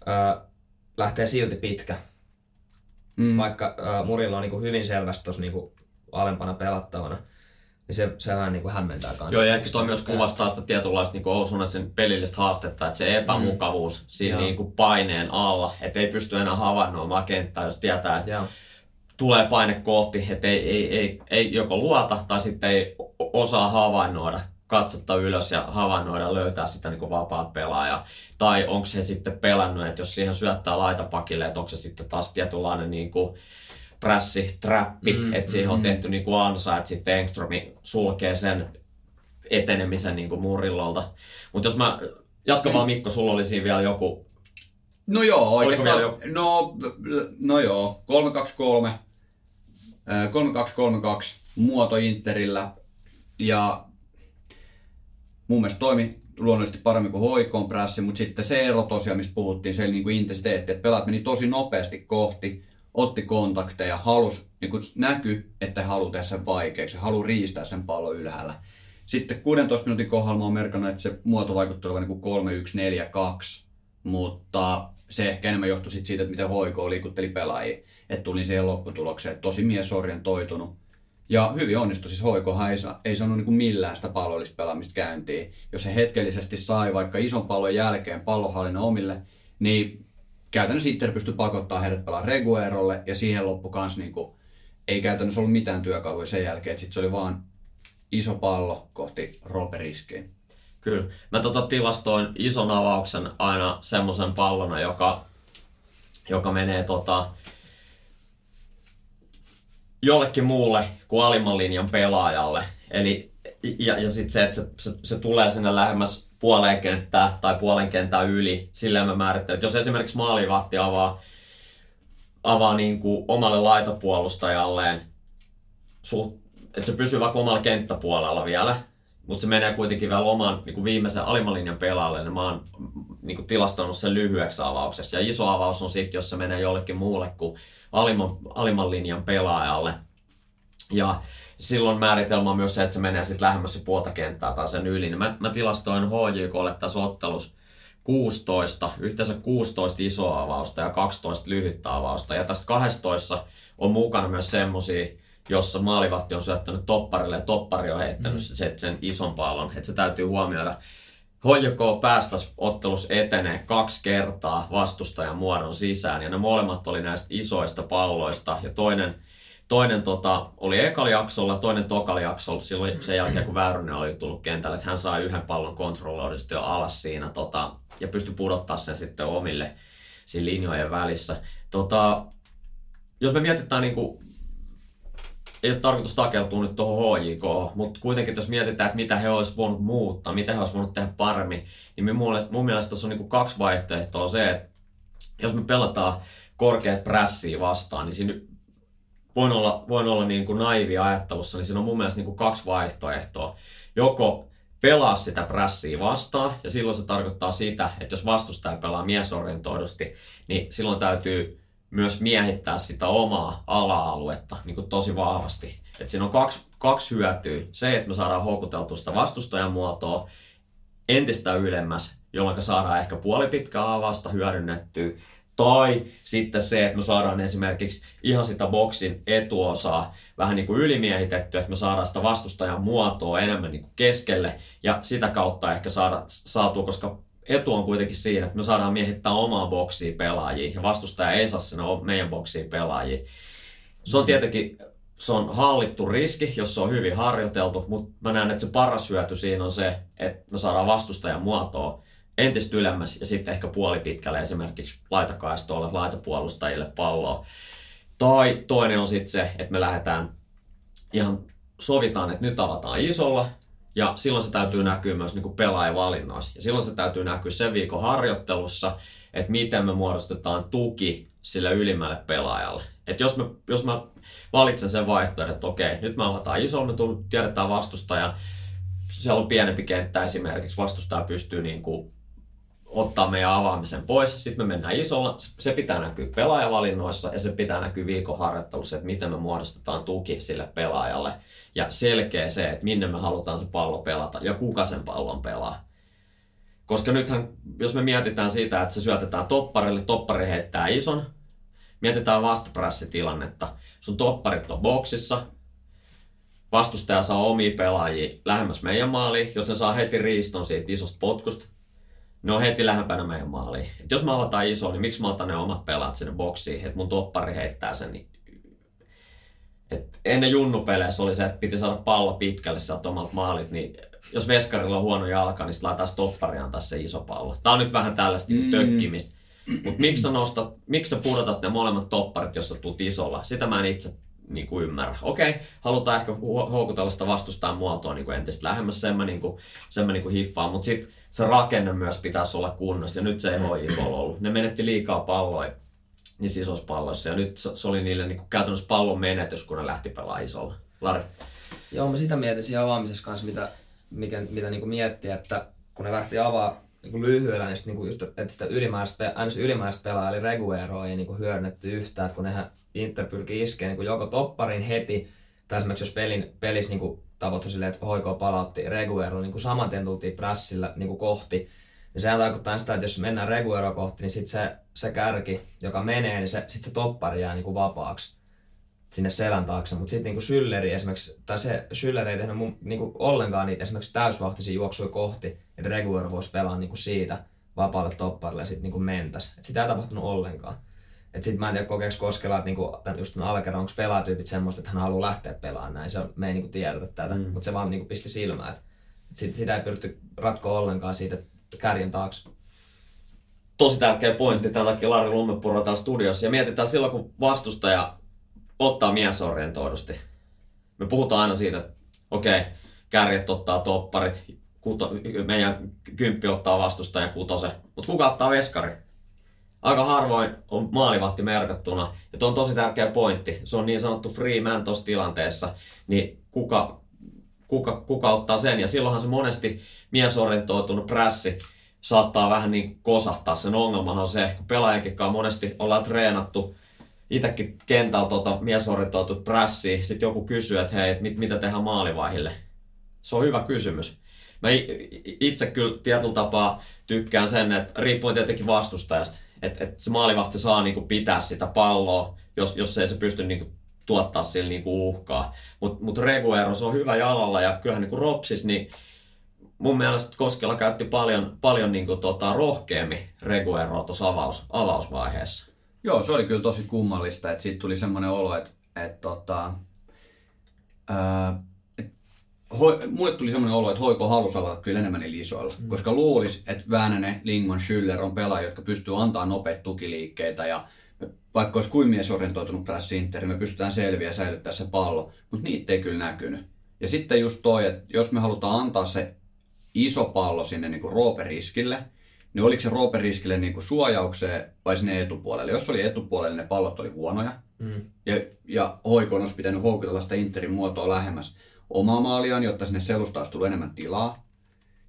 ö, lähtee silti pitkä. Mm. Vaikka ö, Murillo on niinku hyvin selvästi tuossa niinku alempana pelattavana niin se, se vähän niin kuin hämmentää kanssa. Joo, ja ehkä toi myös kuvastaa sitä tietynlaista niin Ousunaisen pelillistä haastetta, että se epämukavuus mm. siinä niin kuin paineen alla, että ei pysty enää havainnoimaan kenttää, jos tietää, että Joo. tulee paine kohti, että ei, ei, ei, ei joko luota tai sitten ei osaa havainnoida katsetta ylös ja havainnoida löytää sitä niin vapaat pelaajaa. Tai onko se sitten pelannut, että jos siihen syöttää laitapakille, että onko se sitten taas tietynlainen niin kuin prässi, trappi, mm, että siihen on mm. tehty niin kuin ansa, että sitten Engströmi sulkee sen etenemisen niin kuin murillolta. Mutta jos mä jatkan vaan Mikko, sulla oli siinä vielä joku... No joo, oikeastaan, joku... no, no joo, 323, 3232 muoto Interillä ja mun mielestä toimi luonnollisesti paremmin kuin hoikoon prässi, mutta sitten se ero tosiaan, mistä puhuttiin, se niin kuin intensiteetti, että pelaat meni tosi nopeasti kohti, otti kontakteja, halus, niin kuin näky, että he haluaa tehdä sen vaikeaksi, haluaa riistää sen pallon ylhäällä. Sitten 16 minuutin kohdalla oon merkannut, että se muoto vaikutti olevan niin 3, 1, 4, 2, mutta se ehkä enemmän johtui siitä, että miten hoiko liikutteli pelaajia, että tuli siihen lopputulokseen, että tosi miesorientoitunut. Ja hyvin onnistui, siis hoikohan ei, ei saanut niin millään sitä pallollispelaamista käyntiin. Jos he hetkellisesti sai vaikka ison pallon jälkeen pallonhallinnan omille, niin käytännössä Inter pystyi pakottaa heidät pelaa Reguerolle ja siihen loppu kans niin kuin, ei käytännössä ollut mitään työkaluja sen jälkeen, että sit se oli vaan iso pallo kohti Roberiskiin. Kyllä. Mä tota tilastoin ison avauksen aina semmoisen pallona, joka, joka menee tota, jollekin muulle kuin alimman linjan pelaajalle. Eli, ja, ja sitten se, että se, se, se, tulee sinne lähemmäs puoleen kenttää tai puolen kentää yli, silleen mä määrittelen. Jos esimerkiksi maalivahti avaa, avaa niin kuin omalle laitapuolustajalleen, että se pysyy vaikka omalla kenttäpuolella vielä, mutta se menee kuitenkin vielä oman niin kuin viimeisen alimman linjan pelaajalle, niin mä oon niin kuin tilastoinut sen lyhyeksi avauksessa. Ja iso avaus on sitten, jos se menee jollekin muulle kuin alimman, alimman linjan pelaajalle. Ja silloin määritelmä on myös se, että se menee sitten lähemmäs puolta kenttää tai sen yli. Niin mä, mä tilastoin HJKlle tässä ottelussa 16, yhteensä 16 isoa avausta ja 12 lyhyttä avausta. Ja tästä 12 on mukana myös semmosia, jossa maalivahti on syöttänyt topparille ja toppari on heittänyt mm. sen, sen ison pallon. Että se täytyy huomioida. HJK päästäisi ottelus etenee kaksi kertaa vastustajan muodon sisään ja ne molemmat oli näistä isoista palloista ja toinen, toinen tota, oli ekalla jaksolla, toinen tokalla jaksolla silloin sen jälkeen kun Väyrynen oli tullut kentälle, että hän sai yhden pallon kontrolloidista jo alas siinä tota, ja pystyi pudottaa sen sitten omille siinä linjojen välissä. Tota, jos me mietitään niin kuin ei ole tarkoitus takeltua nyt tuohon HJK, mutta kuitenkin jos mietitään, että mitä he olisivat voinut muuttaa, mitä he olisivat voinut tehdä paremmin, niin mun, mun mielestä tuossa on niin kaksi vaihtoehtoa. Se, että jos me pelataan korkeat prässiä vastaan, niin siinä voin olla, voin olla niin kuin naivi ajattelussa, niin siinä on mun mielestä niin kuin kaksi vaihtoehtoa. Joko pelaa sitä prässiä vastaan, ja silloin se tarkoittaa sitä, että jos vastustaja pelaa miesorientoidusti, niin silloin täytyy myös miehittää sitä omaa ala-aluetta niin kuin tosi vahvasti. Et siinä on kaksi, kaksi hyötyä. Se, että me saadaan houkuteltua sitä vastustajan muotoa entistä ylemmäs, jolloin saadaan ehkä puolipitkää avausta hyödynnettyä. Tai sitten se, että me saadaan esimerkiksi ihan sitä boksin etuosaa vähän niin kuin ylimiehitettyä, että me saadaan sitä vastustajan muotoa enemmän niin kuin keskelle ja sitä kautta ehkä saada, saatu, koska etu on kuitenkin siinä, että me saadaan miehittää omaa boksia pelaajia ja vastustaja ei saa sinne meidän boksia pelaajia. Se on tietenkin se on hallittu riski, jos se on hyvin harjoiteltu, mutta mä näen, että se paras hyöty siinä on se, että me saadaan vastustajan muotoa entistä ylemmäs ja sitten ehkä puolipitkälle esimerkiksi laitakaistoille, laitapuolustajille palloa. Tai toinen on sitten se, että me lähdetään ihan sovitaan, että nyt avataan isolla, ja silloin se täytyy näkyä myös niin pelaajavalinnoissa. Ja silloin se täytyy näkyä sen viikon harjoittelussa, että miten me muodostetaan tuki sille ylimmälle pelaajalle. Et jos, me, jos mä valitsen sen vaihtoehdon, että okei, nyt me avataan iso, me tiedetään vastustaja, siellä on pienempi kenttä esimerkiksi, vastustaja pystyy niin kuin ottaa meidän avaamisen pois. Sitten me mennään isolla. Se pitää näkyä pelaajavalinnoissa ja se pitää näkyä viikon harjoittelussa, että miten me muodostetaan tuki sille pelaajalle. Ja selkeä se, että minne me halutaan se pallo pelata ja kuka sen pallon pelaa. Koska nythän, jos me mietitään sitä, että se syötetään topparille, toppari heittää ison, mietitään vastaprässitilannetta. Sun topparit on boksissa, vastustaja saa omia pelaajia lähemmäs meidän maaliin, jos ne saa heti riiston siitä isosta potkusta, ne on heti lähempänä meidän maaliin. Et jos mä avataan iso, niin miksi mä otan ne omat pelaat sinne boksiin, että mun toppari heittää sen. Niin... Et ennen junnupeleissä oli se, että piti saada pallo pitkälle sieltä omalta maalit, niin jos veskarilla on huono jalka, niin sitten laitetaan stoppari antaa se iso pallo. Tää on nyt vähän tällaista mm. tökkimistä. Mutta miksi sä, nostat, miksi sä pudotat ne molemmat topparit, jos sä tuut isolla? Sitä mä en itse niin kuin ymmärrä. Okei, halutaan ehkä houkutella sitä vastustajan muotoa niin kuin entistä lähemmäs, sen mä, niin kuin, sen mä niin kuin hiffaan, mutta sitten se rakenne myös pitäisi olla kunnossa, ja nyt se ei HJK ollut. Ne menetti liikaa palloja niissä isossa palloissa, ja nyt se oli niille niin käytännössä pallon menetys, kun ne lähti pelaamaan isolla. Lari? Joo, mä sitä mietin siinä avaamisessa kanssa, mitä, mikä, mitä niin kuin miettii, että kun ne lähti avaa niin lyhyellä, niin, niin kuin just, että sitä ylimääräistä, aina ylimääräistä pelaa, eli Reguero ei niin hyödynnetty yhtään, että kun nehän Inter pyrkii iskeen niin joko topparin heti, tai esimerkiksi jos pelin, pelissä niin tavoittui silleen, että hoiko palautti Reguero, niin kuin saman tien tultiin prässillä niin kuin kohti, niin sehän tarkoittaa sitä, että jos mennään Reguero kohti, niin sitten se, se kärki, joka menee, niin se, sit se toppari jää niin kuin vapaaksi sinne selän taakse. Mutta sitten niinku Schülleri esimerkiksi, tai se Schüller ei tehnyt mun, niinku ollenkaan niitä esimerkiksi täysvahtisia juoksui kohti, että Reguero voisi pelaa niinku siitä vapaalle topparille ja sitten niinku mentäs. Et sitä ei tapahtunut ollenkaan. Et sit mä en tiedä kokeeksi Koskela, että niinku, tämän, just tämän alkerran, onko pelaatyypit semmoista, että hän haluaa lähteä pelaamaan näin. Se on, me ei niinku tiedetä tätä, mm. mutta se vaan niinku pisti silmään. Et, sit, sitä ei pyritty ratkoa ollenkaan siitä kärjen taakse tosi tärkeä pointti. Tämän takia Lari Lummepuro täällä studiossa. Ja mietitään silloin, kun vastustaja ottaa miesorientoidusti. Me puhutaan aina siitä, että okei, okay, kärjet ottaa topparit, kuto, meidän kymppi ottaa vastustajan kutose, mutta kuka ottaa veskari? Aika harvoin on maalivahti merkattuna, ja tuo on tosi tärkeä pointti. Se on niin sanottu free man tuossa tilanteessa, niin kuka, kuka, kuka ottaa sen? Ja silloinhan se monesti miesorientoitunut prässi saattaa vähän niin kosahtaa. Sen ongelmahan on se, kun pelaajakin monesti ollaan treenattu itsekin kentällä tuota miesorientoitu prässiä, sitten joku kysyy, että hei, mit, mitä tehdään maalivahille? Se on hyvä kysymys. Mä itse kyllä tietyllä tapaa tykkään sen, että riippuen tietenkin vastustajasta, että, että se maalivahti saa niinku pitää sitä palloa, jos, jos ei se pysty niinku tuottaa sille niinku uhkaa. Mutta mut Reguero, se on hyvä jalalla ja kyllähän niinku Ropsis, niin mun mielestä Koskela käytti paljon, paljon niinku tota, rohkeammin Regueroa tuossa avaus, avausvaiheessa. Joo, se oli kyllä tosi kummallista, että siitä tuli semmoinen olo, että, että tota, ää, et, ho, mulle tuli semmoinen olo, että Hoiko halusi avata kyllä enemmän niillä isoilla, mm. koska luulisi, että Väänänen, Lingman, Schüller on pelaajia, jotka pystyy antaa nopeita tukiliikkeitä ja vaikka olisi kuin miesorientoitunut pressi Inter, me pystytään selviä ja säilyttää se pallo, mutta niitä ei kyllä näkynyt. Ja sitten just toi, että jos me halutaan antaa se iso pallo sinne niin kuin Roope-riskille, niin oliko se Roope riskille niin kuin suojaukseen vai sinne etupuolelle? Jos oli etupuolelle, ne pallot oli huonoja. Mm. Ja, ja hoikoon olisi pitänyt houkutella sitä Interin muotoa lähemmäs omaa maaliaan, jotta sinne selusta olisi tullut enemmän tilaa.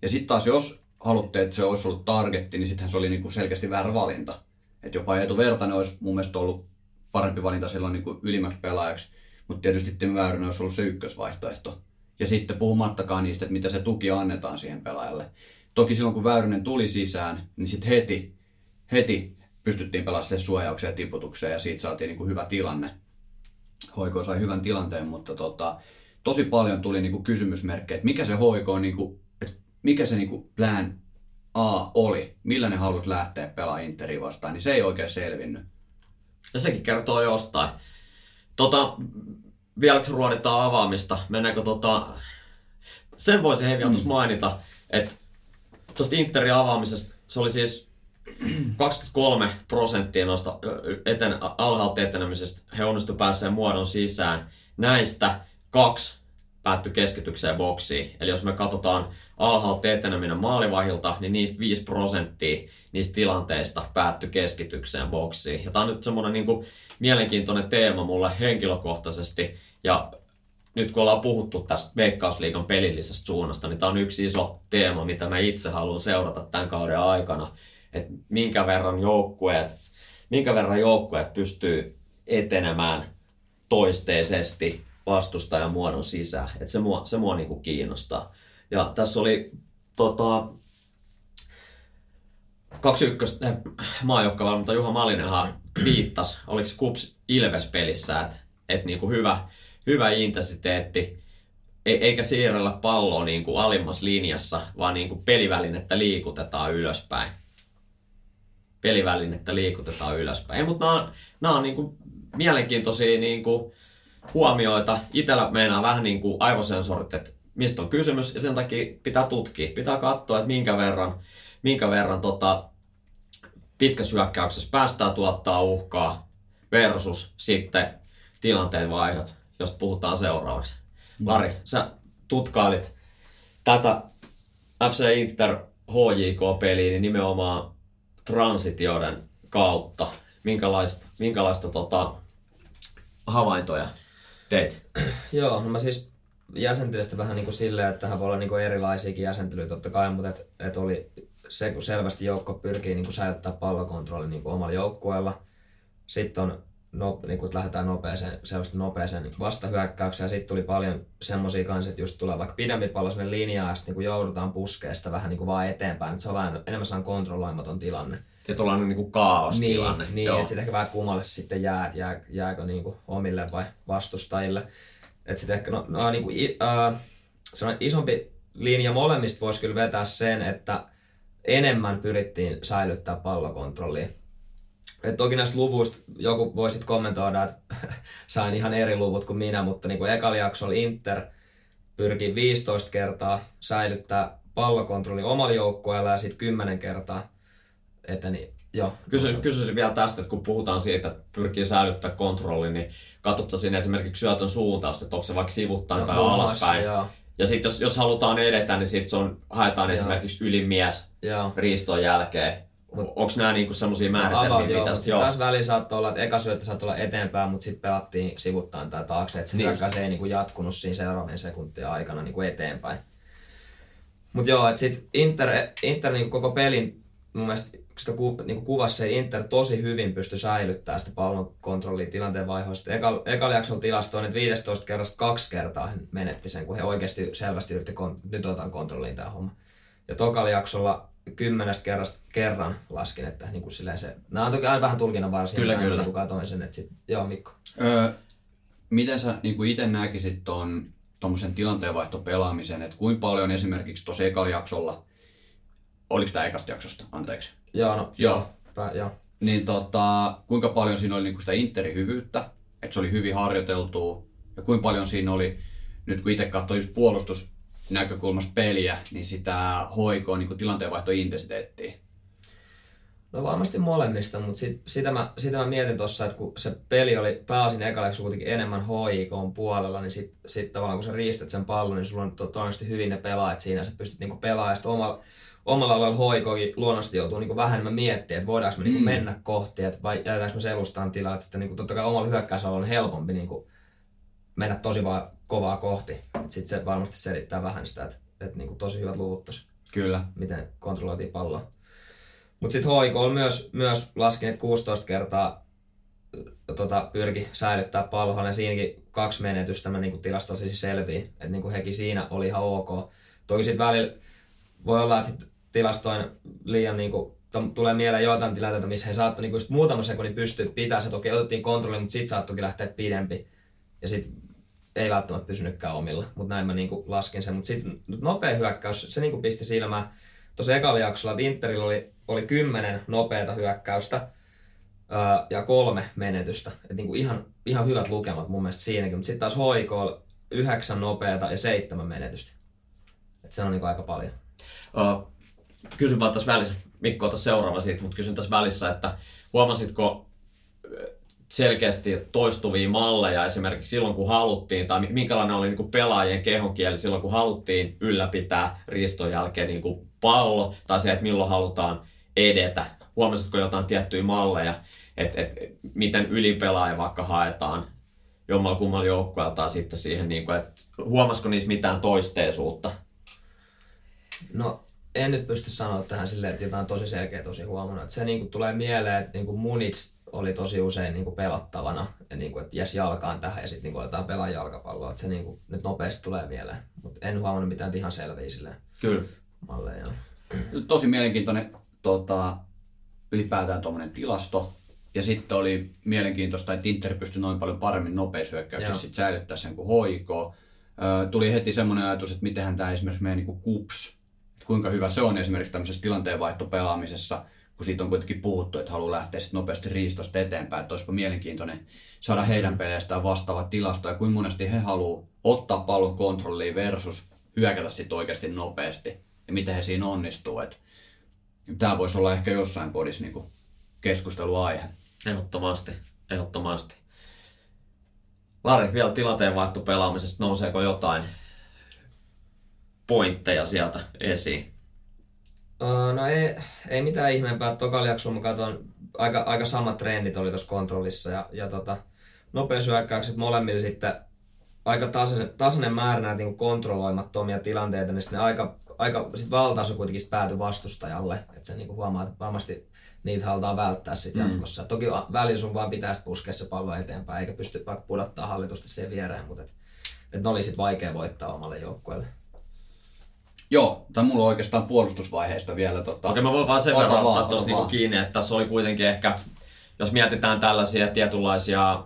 Ja sitten taas jos halutte, että se olisi ollut targetti, niin sittenhän se oli niin kuin selkeästi väärä valinta. Että jopa Eetu Vertanen olisi mun mielestä ollut parempi valinta silloin niin kuin ylimmäksi pelaajaksi. Mutta tietysti Timo Väyrynen olisi ollut se ykkösvaihtoehto. Ja sitten puhumattakaan niistä, että mitä se tuki annetaan siihen pelaajalle. Toki silloin kun Väyrynen tuli sisään, niin sitten heti, heti pystyttiin pelaamaan suojaukseen ja tiputukseen ja siitä saatiin niin kuin hyvä tilanne. Hoiko sai hyvän tilanteen, mutta tota, tosi paljon tuli niin kuin kysymysmerkkejä, että mikä se on, niin kuin, että mikä se niin kuin plan A oli, millä ne halusi lähteä pelaamaan Interi vastaan, niin se ei oikein selvinnyt. Ja sekin kertoo jostain. Tota, vieläkö ruoditaan avaamista? Mennäänkö tota... Sen voisi hei vielä mm. mainita, että tuosta Interin avaamisesta, se oli siis 23 prosenttia noista eten, alhaalta etenemisestä. He onnistuivat pääseen muodon sisään. Näistä kaksi päättyi keskitykseen boksiin. Eli jos me katsotaan alhaalta eteneminen maalivahilta, niin niistä 5 prosenttia niistä tilanteista päättyi keskitykseen boksiin. Ja tämä on nyt semmoinen niin mielenkiintoinen teema mulle henkilökohtaisesti. Ja nyt kun ollaan puhuttu tästä Veikkausliigan pelillisestä suunnasta, niin tämä on yksi iso teema, mitä mä itse haluan seurata tämän kauden aikana. Että minkä verran joukkueet, minkä verran joukkueet pystyy etenemään toisteisesti vastustajan muodon sisään. Että se mua, se mua niinku kiinnostaa. Ja tässä oli tota, kaksi ykköstä eh, maajoukkavalmentaja Juha Malinenhan viittasi, oliko se Kups Ilves-pelissä, että et niinku hyvä, hyvä intensiteetti, e- eikä siirrellä palloa niin kuin alimmas linjassa, vaan niin kuin pelivälinettä liikutetaan ylöspäin. Pelivälinettä liikutetaan ylöspäin. Mutta nämä on, nämä on niin kuin mielenkiintoisia niin kuin huomioita. Itellä meinaa vähän niin kuin aivosensorit, että mistä on kysymys, ja sen takia pitää tutkia. Pitää katsoa, että minkä verran, minkä verran tota, pitkäsyökkäyksessä päästään tuottaa uhkaa versus sitten tilanteen vaihdot, josta puhutaan seuraavaksi. Mm. Lari, sä tutkailit tätä FC Inter HJK-peliä niin nimenomaan transitioiden kautta. Minkälaista, minkälaista tota, havaintoja teit? (clears throat) Joo, no mä siis jäsentelin sitä vähän niin kuin silleen, että tähän voi olla niin kuin erilaisiakin jäsentelyjä totta kai, mutta et, et oli se, kun selvästi joukko pyrkii niin kuin säilyttää pallokontrolli niin kuin omalla joukkueella. Sitten on no, niin kuin, lähdetään nopeeseen, selvästi nopeeseen niin vastahyökkäykseen. Sitten tuli paljon semmoisia kanssa, että just tulee vaikka pidempi pallo sinne linjaan ja sitten niin joudutaan puskeesta vähän niin kuin vaan eteenpäin. Että se on vähän enemmän sellainen kontrolloimaton tilanne. Tietynlainen niin kuin kaostilanne. Niin, niin että sitten ehkä vähän kummalle sitten jää, että jää, jääkö niin kuin omille vai vastustajille. Että sitten ehkä no, no, niin kuin, äh, isompi linja molemmista voisi kyllä vetää sen, että enemmän pyrittiin säilyttää pallokontrollia. Et toki näistä luvuista joku voi sitten kommentoida, että (laughs) sain ihan eri luvut kuin minä, mutta niin kuin ekalla jaksolla Inter pyrki 15 kertaa säilyttää pallokontrolli omalla joukkueella ja sitten 10 kertaa eteni Joo. Kysyisin, kysyisin vielä tästä, että kun puhutaan siitä, että pyrkii säilyttää kontrolli, niin katsotko sinne esimerkiksi syötön suuntausta, että onko se vaikka sivuttain no, tai alaspäin. Joo. Ja sitten jos, jos halutaan edetä, niin sitten on, haetaan Joo. esimerkiksi ylimies riiston jälkeen. Onko nämä niinku semmoisia määritelmiä? About, joo, mutta taas väliin saattoi olla, että eka syöttö saattoi olla eteenpäin, mutta sitten pelattiin sivuttain tai taakse, että se niin. hyökkäys ei niinku jatkunut siinä seuraavien sekuntien aikana niinku eteenpäin. Mutta joo, että sitten Inter, Inter niinku koko pelin mun mielestä sitä ku, niinku kuvassa se Inter tosi hyvin pystyi säilyttämään sitä pallon kontrollia tilanteen vaihoista. Eka, ekalla jaksolla tilastoin, että 15 kerrasta kaksi kertaa he menetti sen, kun he oikeasti selvästi yritti, nyt otetaan kontrolliin tämä homma. Ja tokalla jaksolla kymmenestä kerrasta kerran laskin, että niin kuin se, nämä on toki aina vähän tulkinnan varsin, kyllä, kyllä. kun katsoin sen, että sit, joo Mikko. Öö, miten sä niin kuin itse näkisit tuon tuommoisen tilanteenvaihtopelaamisen, että kuinka paljon esimerkiksi tuossa ekalla jaksolla, oliko tämä ekasta jaksosta, anteeksi? Joo, no, joo. Pää, joo. Niin tota, kuinka paljon siinä oli niin kuin sitä Interin hyvyyttä, että se oli hyvin harjoiteltua, ja kuinka paljon siinä oli, nyt kun itse katsoin just puolustus, näkökulmasta peliä, niin sitä hoikoa niin tilanteenvaihtointensiteettiä? No varmasti molemmista, mutta sit, sitä, mä, sitä mä mietin tuossa, että kun se peli oli pääosin ekaleksi kuitenkin enemmän HIK puolella, niin sitten sit tavallaan kun sä riistät sen pallon, niin sulla on todennäköisesti hyvin ne pelaajat siinä, sä pystyt niinku pelaamaan, omalla, omalla alueella HIKkin luonnollisesti joutuu niinku vähän enemmän miettimään, että voidaanko me niinku mm. mennä kohti, että vai jätetäänkö me selustaan tilaa, että sitten niinku, totta kai omalla hyökkäysalalla on helpompi niinku mennä tosi vaan kovaa kohti. Sitten se varmasti selittää vähän sitä, että, että niin kuin tosi hyvät luvut tossa, Kyllä. miten kontrolloitiin palloa. Mutta sitten HIK on myös, myös laskin, että 16 kertaa tota, pyrki säilyttää palloa, ja siinäkin kaksi menetystä mä niin tilastoisin selviä, että niin hekin siinä oli ihan ok. Toki sitten välillä voi olla, että sit tilastoin liian niin kuin, tulee mieleen joitain tilanteita, missä he saattoi niin muutama sekunnin pystyä pitää se. Toki otettiin kontrolli, mutta sitten saattoi lähteä pidempi. Ja sitten ei välttämättä pysynytkään omilla, mutta näin mä niinku laskin sen. Mutta sitten nopea hyökkäys, se niinku pisti silmään tuossa ekalla jaksolla, että Interillä oli, oli kymmenen nopeata hyökkäystä ää, ja kolme menetystä. Et niinku ihan, ihan hyvät lukemat mun mielestä siinäkin, mutta sitten taas HIK oli yhdeksän nopeata ja seitsemän menetystä. Et se on niinku aika paljon. Uh, kysyn vaan tässä välissä, Mikko ota seuraava siitä, mutta kysyn tässä välissä, että huomasitko selkeästi toistuvia malleja esimerkiksi silloin, kun haluttiin, tai minkälainen oli niin pelaajien kehonkieli silloin, kun haluttiin ylläpitää riiston jälkeen niin kuin pallo, tai se, että milloin halutaan edetä. Huomasitko jotain tiettyjä malleja, että, että miten ylipelaaja vaikka haetaan jommalla kummalla joukkueella tai sitten siihen, niin kuin, että huomasiko niissä mitään toisteisuutta? No en nyt pysty sanoa tähän silleen, että jotain tosi selkeä tosi huomannut. Että se niin kuin tulee mieleen, että niin kuin munits oli tosi usein niin kuin pelattavana, ja niin kuin, että jes jalkaan tähän ja sitten niin aletaan pelaa jalkapalloa. Että se niin kuin, nyt nopeasti tulee mieleen, mutta en huomannut mitään ihan selviä silleen Kyllä. malleja. Tosi mielenkiintoinen tota, ylipäätään tuommoinen tilasto. Ja sitten oli mielenkiintoista, että Inter pystyi noin paljon paremmin nopeusyökkäyksessä sit säilyttää sen kuin HIK. tuli heti semmoinen ajatus, että mitenhän tämä esimerkiksi meidän niin KUPS, että kuinka hyvä se on esimerkiksi tämmöisessä tilanteenvaihtopelaamisessa kun siitä on kuitenkin puhuttu, että haluaa lähteä sit nopeasti riistosta eteenpäin, että olisipa mielenkiintoinen saada heidän peleistään vastaava tilasto ja kuinka monesti he haluaa ottaa pallon kontrolliin versus hyökätä sitten oikeasti nopeasti ja miten he siinä onnistuu. Et tämä voisi olla ehkä jossain podissa niinku keskusteluaihe. Ehdottomasti, ehdottomasti. Lari, vielä tilanteen vaihto pelaamisesta, nouseeko jotain pointteja sieltä esiin? no ei, ei mitään ihmeempää. Tokalla jaksolla mä katson, aika, aika samat trendit oli tuossa kontrollissa ja, ja tota, nopeusyökkäykset molemmilla sitten aika tasainen, tasainen määrä näitä niin kontrolloimattomia tilanteita, niin sitten aika, aika sit valtaosa kuitenkin päätyi vastustajalle. Että se niin huomaa, että varmasti niitä halutaan välttää sitten mm. jatkossa. Toki välillä sun vaan pitää puskea se pallo eteenpäin, eikä pysty vaikka pudottaa hallitusta siihen viereen, mutta et, et ne oli sitten vaikea voittaa omalle joukkueelle. Joo, tai mulla on oikeastaan puolustusvaiheesta vielä. Tota, Okei, mä voin vaan sen verran ottaa tuossa niinku kiinni, että tässä oli kuitenkin ehkä, jos mietitään tällaisia tietynlaisia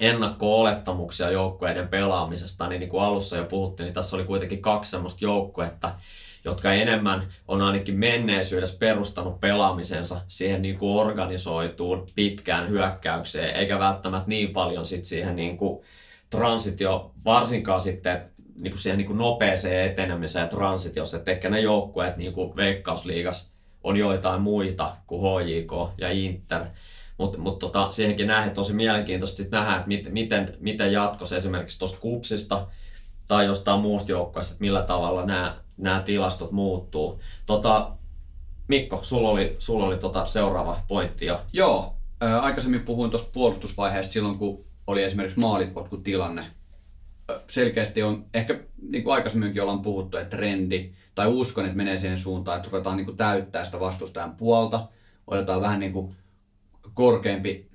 ennakko-olettamuksia joukkueiden pelaamisesta, niin, niin kuin alussa jo puhuttiin, niin tässä oli kuitenkin kaksi semmoista joukkuetta, jotka enemmän on ainakin menneisyydessä perustanut pelaamisensa siihen niin kuin organisoituun pitkään hyökkäykseen, eikä välttämättä niin paljon sit siihen niin kuin transitio, varsinkaan sitten niin kuin siihen niin kuin nopeeseen etenemiseen transitiossa, että ehkä ne joukkueet niin kuin Veikkausliigas on joitain muita kuin HJK ja Inter, mutta mut tota, siihenkin nähdään tosi mielenkiintoista nähdä, että mit, miten, miten jatkossa esimerkiksi tuosta kupsista tai jostain muusta joukkueesta, että millä tavalla nämä, nämä tilastot muuttuu. Tota, Mikko, sulla oli, sulla oli tota seuraava pointti jo. Joo, ää, aikaisemmin puhuin tuosta puolustusvaiheesta silloin, kun oli esimerkiksi maalipotkutilanne. Selkeästi on, ehkä niin kuin aikaisemminkin ollaan puhuttu, että trendi, tai uskon, että menee siihen suuntaan, että ruvetaan niin kuin täyttää sitä vastustajan puolta, otetaan vähän niin kuin korkeampi,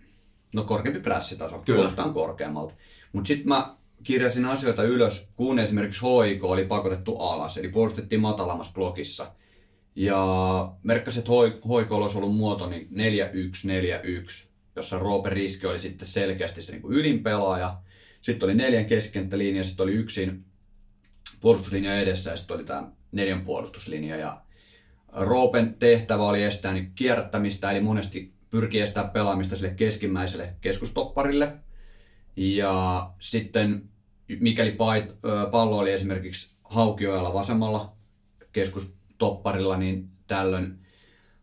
no korkeampi prässitaso, kuulostaa korkeammalta. Mutta sitten mä kirjasin asioita ylös, kun esimerkiksi HIK oli pakotettu alas, eli puolustettiin matalammassa blokissa. Ja merkkasin, että HIK olisi ollut muoto niin 4-1-4-1, jossa Roope Riske oli sitten selkeästi se niin kuin ylinpelaaja. Sitten oli neljän keskikenttälinja, sitten oli yksin puolustuslinja edessä ja sitten oli tämä neljän puolustuslinja. Ja Roopen tehtävä oli estää niin kierrättämistä, eli monesti pyrkii estää pelaamista sille keskimmäiselle keskustopparille. Ja sitten mikäli pait, pallo oli esimerkiksi Haukioella vasemmalla keskustopparilla, niin tällöin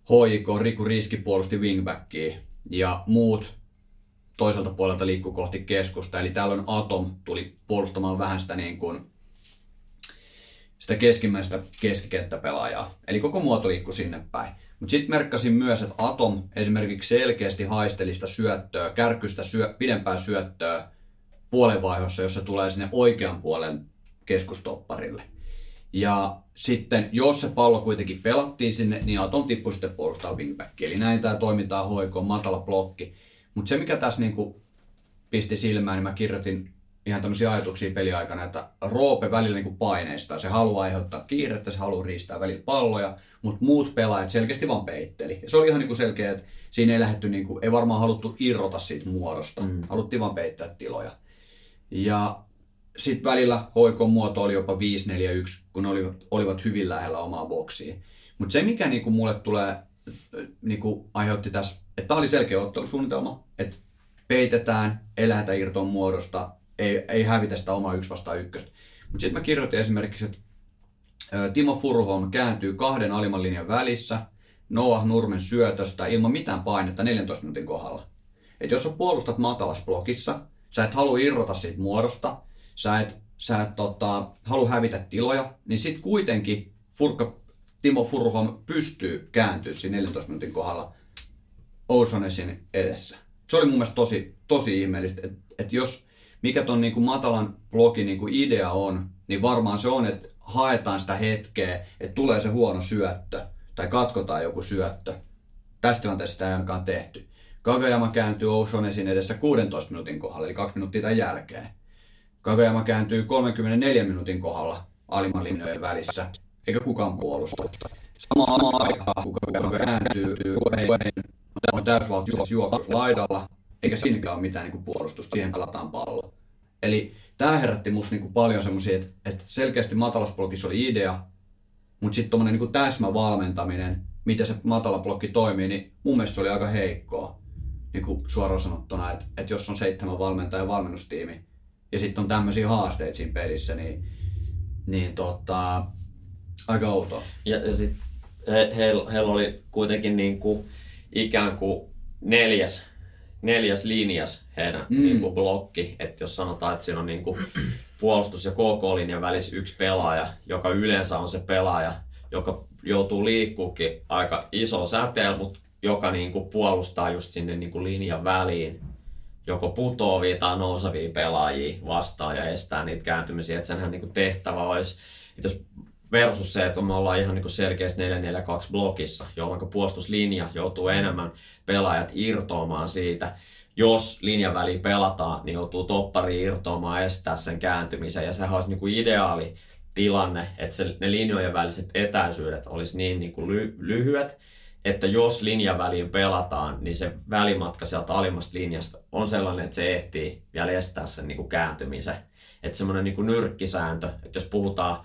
HJK Riku Riski puolusti wingbackia ja muut toiselta puolelta liikkuu kohti keskusta. Eli tällöin Atom tuli puolustamaan vähän sitä, niin kuin, sitä keskimmäistä keskikenttäpelaajaa. Eli koko muoto liikkuu sinne päin. Mutta sitten merkkasin myös, että Atom esimerkiksi selkeästi haisteli sitä syöttöä, kärkystä syö, pidempää syöttöä puolenvaihossa, jossa tulee sinne oikean puolen keskustopparille. Ja sitten, jos se pallo kuitenkin pelattiin sinne, niin Atom tippui sitten puolustaa wingbackia. Eli näin tämä toimintaa HIK, matala blokki. Mutta se, mikä tässä niinku pisti silmään, niin mä kirjoitin ihan tämmöisiä ajatuksia peliaikana, että Roope välillä niin paineistaa. Se haluaa aiheuttaa kiirettä, se haluaa riistää välillä palloja, mutta muut pelaajat selkeästi vaan peitteli. Ja se oli ihan niin kuin selkeä, että siinä ei lähdetty, niin kuin, ei varmaan haluttu irrota siitä muodosta. Mm. Haluttiin vaan peittää tiloja. Ja sitten välillä hoikon muoto oli jopa 5-4-1, kun ne olivat, olivat hyvin lähellä omaa boksia. Mutta se, mikä niin kuin mulle tulee, niin kuin aiheutti tässä, että tämä oli selkeä ottelusuunnitelma, että peitetään, ei lähdetä irtoon muodosta, ei, ei hävitä sitä omaa yksi vastaan ykköstä. Mutta sitten mä kirjoitin esimerkiksi, että Timo Furuholm kääntyy kahden alimman linjan välissä Noah Nurmen syötöstä ilman mitään painetta 14 minuutin kohdalla. Et jos sä puolustat matalas blokissa, sä et halua irrota siitä muodosta, sä et, sä et tota, halua hävitä tiloja, niin sit kuitenkin Furka, Timo Furuholm pystyy kääntyä siinä 14 minuutin kohdalla Oceanesin edessä. Se oli mun mielestä tosi, tosi ihmeellistä, että et jos mikä ton niin kuin matalan blogin niin kuin idea on, niin varmaan se on, että haetaan sitä hetkeä, että tulee se huono syöttö tai katkotaan joku syöttö. Tästä tilanteessa sitä ei ainakaan tehty. Kagayama kääntyy Oceanesin edessä 16 minuutin kohdalla, eli kaksi minuuttia tämän jälkeen. Kagayama kääntyy 34 minuutin kohdalla alimman linjojen välissä, eikä kukaan puolusta. Samaan aikaan, kun Kagayama kääntyy, on täysvaltaisuus juokus laidalla, eikä siinäkään ole mitään niin puolustusta, siihen pelataan pallo. Eli tämä herätti musta niin paljon semmoisia, että, että selkeästi matalaspolkissa oli idea, mutta sitten tuommoinen niin täsmävalmentaminen, miten se matala blokki toimii, niin mun mielestä se oli aika heikkoa. Niin kuin suoraan sanottuna, että, että jos on seitsemän valmentajan valmennustiimi ja sitten on tämmöisiä haasteita siinä pelissä, niin Niin tota, aika outoa. Ja, ja sitten he, heillä heil oli kuitenkin niin kuin, ikään kuin neljäs, neljäs linjas heidän mm. niin kuin blokki. Että jos sanotaan, että siinä on niin kuin puolustus- ja KK-linjan välissä yksi pelaaja, joka yleensä on se pelaaja, joka joutuu liikkuukin aika iso säteellä, mutta joka niin kuin puolustaa just sinne niin kuin linjan väliin joko putoavia tai nousavia pelaajia vastaan ja estää niitä kääntymisiä. Että senhän niin kuin tehtävä olisi, että jos versus se, että me ollaan ihan niin selkeästi 4-4-2 blokissa, jolloin puolustuslinja joutuu enemmän pelaajat irtoamaan siitä. Jos linjan väliin pelataan, niin joutuu toppari irtoamaan estää sen kääntymisen. Ja sehän olisi niin kuin ideaali tilanne, että se, ne linjojen väliset etäisyydet olisi niin, niin kuin ly- lyhyet, että jos linjan väliin pelataan, niin se välimatka sieltä alimmasta linjasta on sellainen, että se ehtii vielä estää sen niin kuin kääntymisen. Että semmoinen niin kuin nyrkkisääntö, että jos puhutaan,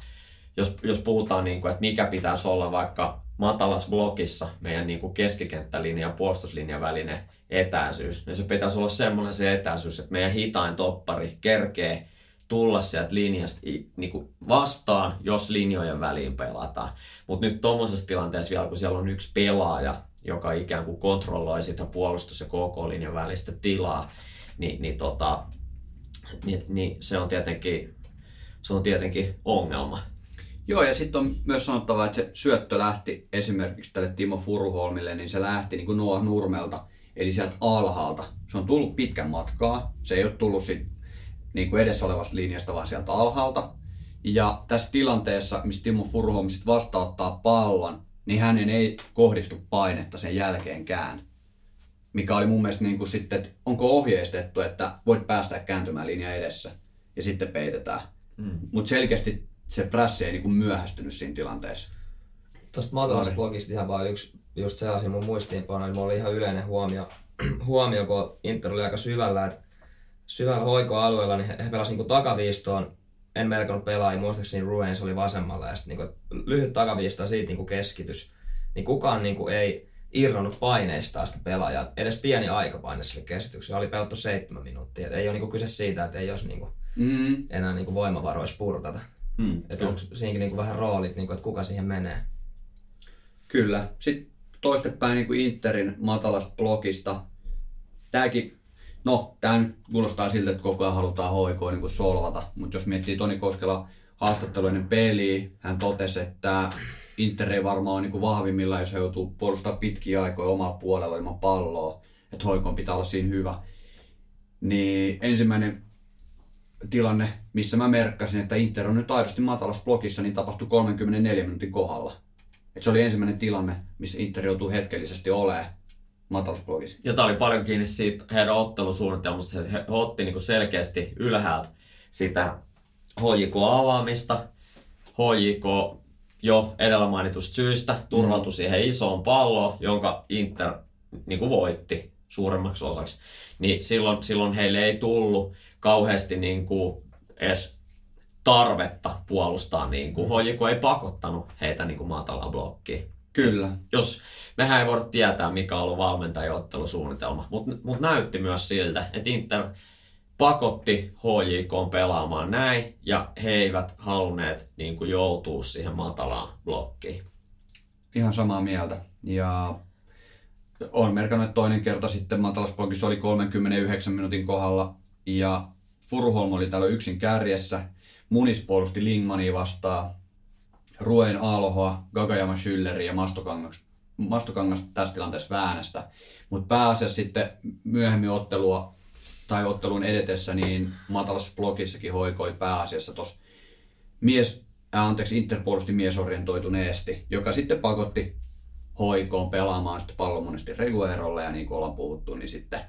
jos, jos puhutaan niin kuin, että mikä pitäisi olla vaikka matalas blokissa meidän niin kuin keskikenttälinjan ja puolustuslinjan välinen etäisyys, niin se pitäisi olla semmoinen se etäisyys, että meidän hitain toppari kerkee tulla sieltä linjasta niin kuin vastaan, jos linjojen väliin pelataan. Mutta nyt tuommoisessa tilanteessa vielä, kun siellä on yksi pelaaja, joka ikään kuin kontrolloi sitä puolustus- ja KK-linjan välistä tilaa, niin, niin, tota, niin, niin se, on tietenkin, se on tietenkin ongelma. Joo, ja sitten on myös sanottava, että se syöttö lähti esimerkiksi tälle Timo Furuholmille, niin se lähti niin kuin Noah Nurmelta, eli sieltä alhaalta. Se on tullut pitkän matkaa, se ei ole tullut sit niin kuin edessä olevasta linjasta, vaan sieltä alhaalta. Ja tässä tilanteessa, missä Timo Furuholm sitten vastauttaa pallon, niin hänen ei kohdistu painetta sen jälkeenkään. Mikä oli mun mielestä niin kuin sitten, että onko ohjeistettu, että voit päästä kääntymään linja edessä ja sitten peitetään. Mm. Mutta selkeästi se prässi ei niin kuin myöhästynyt siinä tilanteessa. Tuosta maatalousblogista ihan vaan yksi just sellaisia mun muistiinpanoja, niin mulla oli ihan yleinen huomio, (clears throat) huomio kun Inter oli aika syvällä, että syvällä hoikoalueella, niin he, he pelasivat niin takaviistoon. En merkannut pelaajia, muistaakseni Ruens oli vasemmalla ja sitten niin lyhyt takaviisto ja siitä niin keskitys. Niin kukaan niin kuin ei irronnut paineista sitä pelaajaa. Edes pieni aikapaine sille keskitykselle. Oli pelattu seitsemän minuuttia. Et ei ole niin kyse siitä, että ei olisi niin kuin mm. enää niin voimavaroja spurtata. Mm. Että onko siinäkin niin vähän roolit, niin kuin, että kuka siihen menee. Kyllä. Sitten toistepäin niin kuin Interin matalasta blokista. Tämäkin No, tämä nyt kuulostaa siltä, että koko ajan halutaan HIK niin kuin solvata, mutta jos miettii Toni Koskela haastatteluinen peli, hän totesi, että Inter ei varmaan ole niin vahvimmilla, jos he joutuu puolustamaan pitkiä aikoja omalla puolella ilman palloa, että hoikoon pitää olla siinä hyvä. Niin ensimmäinen tilanne, missä mä merkkasin, että Inter on nyt aidosti matalassa blokissa, niin tapahtui 34 minuutin kohdalla. Et se oli ensimmäinen tilanne, missä Inter joutuu hetkellisesti olemaan matalsblogissa. Ja tämä oli paljon kiinni siitä heidän ottelusuunnitelmasta. He, he otti niin selkeästi ylhäältä sitä HJK-avaamista. HJK jo edellä mainitusta syystä turvautui mm. siihen isoon palloon, jonka Inter niin kuin voitti suuremmaksi osaksi. Niin silloin, silloin heille ei tullut kauheasti niin kuin edes tarvetta puolustaa. Niin kuin. HJK ei pakottanut heitä niin kuin matalaan blokkiin. Kyllä. Jos, mehän ei voida tietää, mikä on ollut valmentajaottelusuunnitelma, mutta mut näytti myös siltä, että Inter pakotti HJK pelaamaan näin, ja he eivät halunneet niin kuin, joutua siihen matalaan blokkiin. Ihan samaa mieltä. Ja on merkannut, että toinen kerta sitten matalasblokissa oli 39 minuutin kohdalla, ja Furuholm oli täällä yksin kärjessä. Munis puolusti Lingmania vastaan. Ruen Alhoa, Gagajama Schülleri ja Mastokangas, Mastokangas tässä tilanteessa Väänästä. Mutta pääasiassa sitten myöhemmin ottelua tai ottelun edetessä, niin matalassa blogissakin hoikoi pääasiassa tuossa mies, äh, anteeksi, Inter puolusti miesorientoituneesti, joka sitten pakotti hoikoon pelaamaan sitten pallon monesti Reguerolle ja niin kuin ollaan puhuttu, niin sitten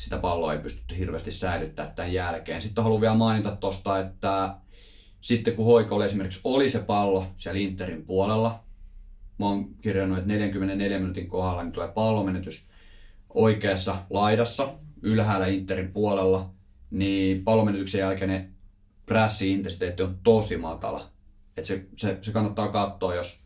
sitä palloa ei pystytty hirveästi säilyttämään tämän jälkeen. Sitten haluan vielä mainita tuosta, että sitten kun Hoikolle esimerkiksi oli se pallo siellä Interin puolella, mä oon kirjannut, että 44 minuutin kohdalla niin tulee pallomenetys oikeassa laidassa, ylhäällä Interin puolella, niin pallomenetyksen jälkeen ne pressi-intensiteetti on tosi matala. Et se, se, se, kannattaa katsoa, jos,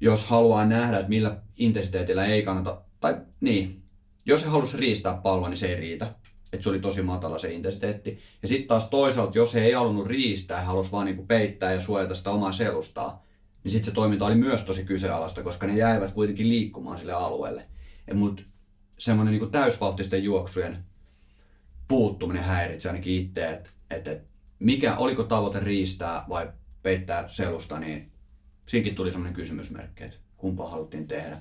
jos haluaa nähdä, että millä intensiteetillä ei kannata, tai niin, jos se halusi riistää palloa, niin se ei riitä. että se oli tosi matala se intensiteetti. Ja sitten taas toisaalta, jos he ei halunnut riistää, he halusi vaan niinku peittää ja suojata sitä omaa selustaa, niin sitten se toiminta oli myös tosi kyseenalaista, koska ne jäivät kuitenkin liikkumaan sille alueelle. Mutta semmoinen niinku täysvauhtisten juoksujen puuttuminen häiritsi ainakin itse, että et, et, mikä, oliko tavoite riistää vai peittää selusta, niin siinkin tuli semmoinen kysymysmerkki, että kumpaa haluttiin tehdä.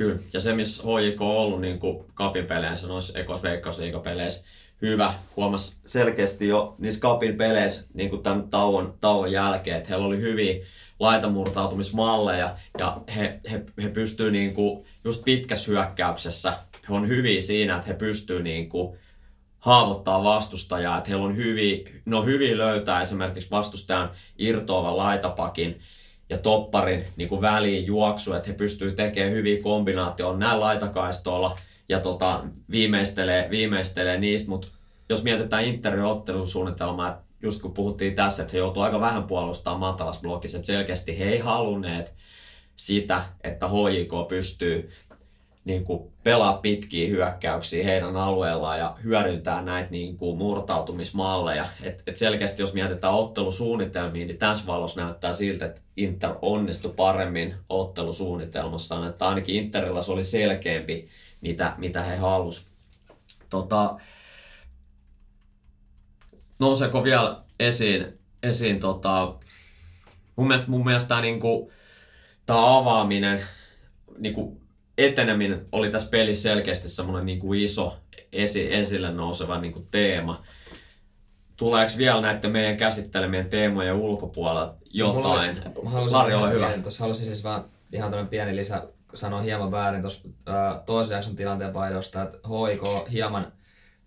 Kyllä, ja se missä HJK on ollut niin kuin kapin peleissä, noissa ekos veikkausliikapeleissä, hyvä. Huomasi selkeästi jo niissä kapin peleissä niin kuin tämän tauon, tauon jälkeen, että heillä oli hyviä laitamurtautumismalleja ja he, he, he pystyy niin kuin, just pitkässä hyökkäyksessä, he on hyviä siinä, että he pystyy niin kuin, haavoittaa vastustajaa, että heillä on hyviä, ne on hyviä löytää esimerkiksi vastustajan irtoavan laitapakin ja topparin niin kuin väliin juoksu, että he pystyvät tekemään hyviä kombinaatioita. Näin laitakaistoilla ja tota, viimeistelee, viimeistelee niistä, mutta jos mietitään Interin ottelusuunnitelmaa, että just kun puhuttiin tässä, että he joutuivat aika vähän puolustamaan matalas blokissa, että selkeästi he ei halunneet sitä, että HJK pystyy niin kuin pelaa pitkiä hyökkäyksiä heidän alueellaan ja hyödyntää näitä niin kuin murtautumismalleja. Et, et selkeästi jos mietitään ottelusuunnitelmiin, niin tässä valossa näyttää siltä, että Inter onnistui paremmin ottelusuunnitelmassaan. Että ainakin Interilla se oli selkeämpi, mitä, mitä he halusivat. Tota, nouseeko vielä esiin, esiin tota, mun mielestä, mun mielestä tämä, niin kuin, avaaminen, niin kuin eteneminen oli tässä pelissä selkeästi semmoinen niin kuin iso esi, esille nouseva niin kuin teema. Tuleeko vielä näiden meidän käsittelemien teemojen ulkopuolella jotain? Mulla, Lari, ole hyvä. Tuossa halusin siis vaan ihan tämmöinen pieni lisä sanoa hieman väärin tuossa toisen jakson tilanteen paidosta, että HIK hieman,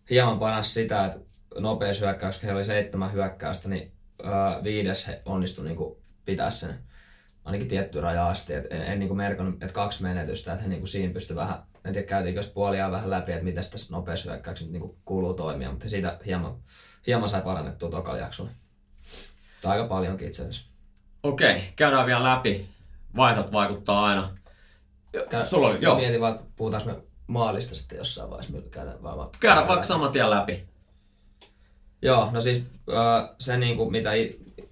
hieman panas sitä, että nopeus hyökkäys, kun heillä oli seitsemän hyökkäystä, niin ää, viides he onnistui niin pitää sen ainakin tietty raja asti. Et en, en niin merkannut, että kaksi menetystä, että he niin siinä pystyi vähän, en tiedä käytiinkö sitä puolia vähän läpi, että miten tässä nopeushyökkäyksessä niin kuuluu toimia, mutta siitä hieman, hieman sai parannettua tokalla jaksolla. Tai aika paljonkin itse asiassa. Okei, käydään vielä läpi. Vaihdot vaikuttaa aina. Kä- Sulla oli, joo. Mietin vaan, puhutaanko me maalista sitten jossain vaiheessa. Käydään, vaan, käydään vaikka saman tien läpi. Joo, no siis äh, se niin kuin, mitä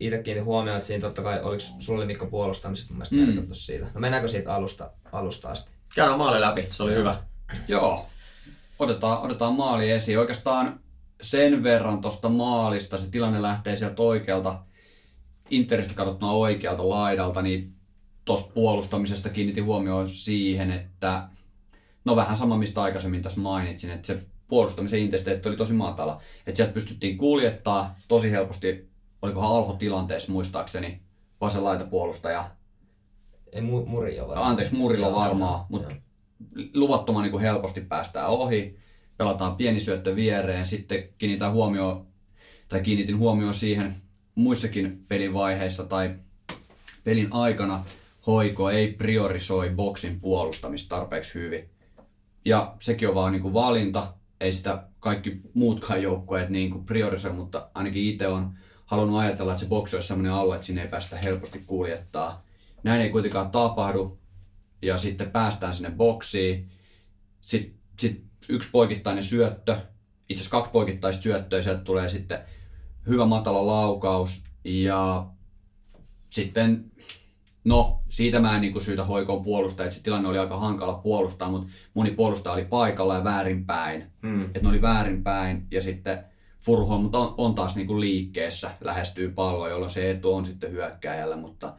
itse kiinnitin huomioon, että siinä totta kai, oliko sulle Mikko puolustamisesta mun mielestä mm. siitä. No mennäänkö siitä alusta, alusta asti? Käydään maali läpi, se oli hyvä. Joo, otetaan, otetaan maali esiin. Oikeastaan sen verran tuosta maalista, se tilanne lähtee sieltä oikealta, Interistä katsottuna oikealta laidalta, niin tuosta puolustamisesta kiinnitin huomioon siihen, että no vähän sama mistä aikaisemmin tässä mainitsin, että se puolustamisen intensiteetti oli tosi matala. Että sieltä pystyttiin kuljettaa tosi helposti, olikohan alhotilanteessa muistaakseni, vasen laita puolustaja. Ei mu- Murillo varmaan. Anteeksi, Murillo varmaan, mutta luvattoman niin kuin helposti päästään ohi. Pelataan pieni syöttö viereen, sitten kiinnitän huomioon, tai kiinnitin huomioon siihen muissakin pelin vaiheissa tai pelin aikana hoiko ei priorisoi boksin puolustamista tarpeeksi hyvin. Ja sekin on vaan niin kuin valinta, ei sitä kaikki muutkaan joukkueet niin kuin priorisoi, mutta ainakin itse on halunnut ajatella, että se boksi olisi sellainen alue, että sinne ei päästä helposti kuljettaa. Näin ei kuitenkaan tapahdu, ja sitten päästään sinne boksiin. Sitten sit yksi poikittainen syöttö, itse asiassa kaksi poikittaista syöttöä, sieltä tulee sitten hyvä matala laukaus, ja sitten No, siitä mä en niin syytä hoikoon puolustaa, että se tilanne oli aika hankala puolustaa, mutta moni puolustaja oli paikalla ja väärinpäin. Mm. Että ne oli väärinpäin ja sitten Furholm on, on taas niin kuin liikkeessä, lähestyy palloa, jolloin se etu on sitten hyökkääjällä, mutta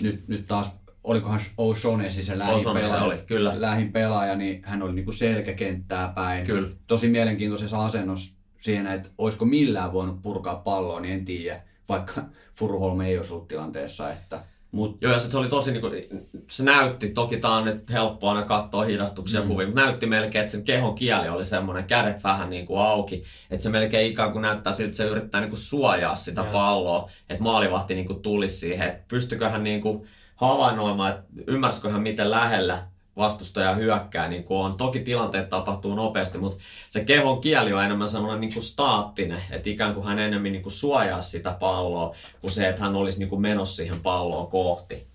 nyt, nyt taas olikohan O'Shaughnessy se lähin, pelaaja, oli, kyllä. lähin pelaaja, niin hän oli niin kuin selkäkenttää päin. Kyllä. Tosi mielenkiintoisessa asennossa siihen, että olisiko millään voinut purkaa palloa, niin en tiedä, vaikka (laughs) Furholm ei olisi ollut tilanteessa, että Mut. Joo, ja se oli tosi, niin kuin, se näytti, toki tämä on nyt helppoa aina katsoa hidastuksia mm. kuvia, mutta näytti melkein, että sen kehon kieli oli semmoinen, kädet vähän niin kuin auki, että se melkein ikään kuin näyttää siltä, että se yrittää niin kuin suojaa sitä ja. palloa, että maalivahti niin kuin tulisi siihen, että pystykö hän niin kuin havainnoimaan, että ymmärsikö hän miten lähellä vastustaja hyökkää, niin kuin on. Toki tilanteet tapahtuu nopeasti, mutta se kehon kieli on enemmän semmoinen niin kuin staattinen, että ikään kuin hän enemmän niin kuin suojaa sitä palloa, kuin se, että hän olisi niin kuin menossa siihen palloon kohti.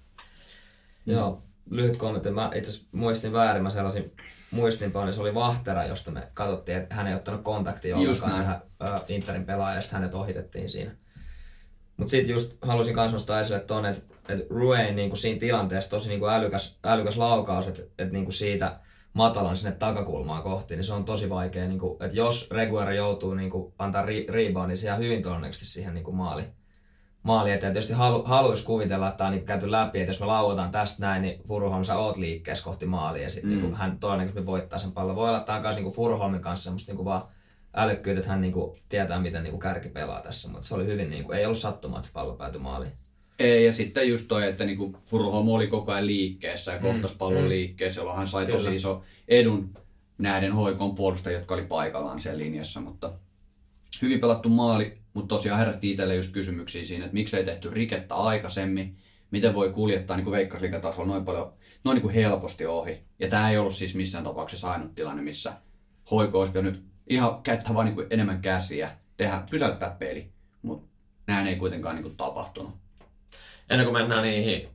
Joo, lyhyt kommentti. Mä itse asiassa muistin väärin, mä sellaisin muistinpaan, niin se oli Vahtera, josta me katsottiin, että hän ei ottanut kontaktia ollenkaan tähän äh, Interin pelaajaan, ja hänet ohitettiin siinä. Mutta sitten just halusin myös nostaa esille tuonne, että et Ruein niinku siinä tilanteessa tosi niinku älykäs, älykäs laukaus, että et niinku siitä matalan sinne takakulmaan kohti, niin se on tosi vaikea. Niinku, että jos Reguera joutuu niinku antaa ri, reboundin, niin se jää hyvin todennäköisesti siihen niinku maali, maali eteen. Tietysti halu, haluaisi kuvitella, että tämä on niinku käyty läpi, että jos me lauataan tästä näin, niin Furuholm sä oot liikkeessä kohti maalia ja sitten mm. niinku, hän todennäköisesti voittaa sen pallon. Voi olla, että tämä on niinku Furuholmin kanssa semmoista niinku vaan älykkyyttä, että hän niinku tietää, miten niinku kärki pelaa tässä, mutta se oli hyvin, niinku, ei ollut sattumaa, että se pallo päätyi maaliin. Ei, ja sitten just toi, että niinku Furuholm oli koko ajan liikkeessä ja mm. kohtasi pallon mm. liikkeessä, jolloin hän sai Kyllä. tosi iso edun näiden hoikon puolustajia, jotka oli paikallaan siellä linjassa, mutta hyvin pelattu maali, mutta tosiaan herätti itselle just kysymyksiä siinä, että miksei tehty rikettä aikaisemmin, miten voi kuljettaa niin veikkausliikatasolla noin paljon, noin niin kuin helposti ohi. Ja tämä ei ollut siis missään tapauksessa ainut tilanne, missä hoiko olisi nyt ihan käyttää vaan niin kuin enemmän käsiä, tehdä, pysäyttää peli, mutta näin ei kuitenkaan niin kuin tapahtunut. Ennen kuin mennään niihin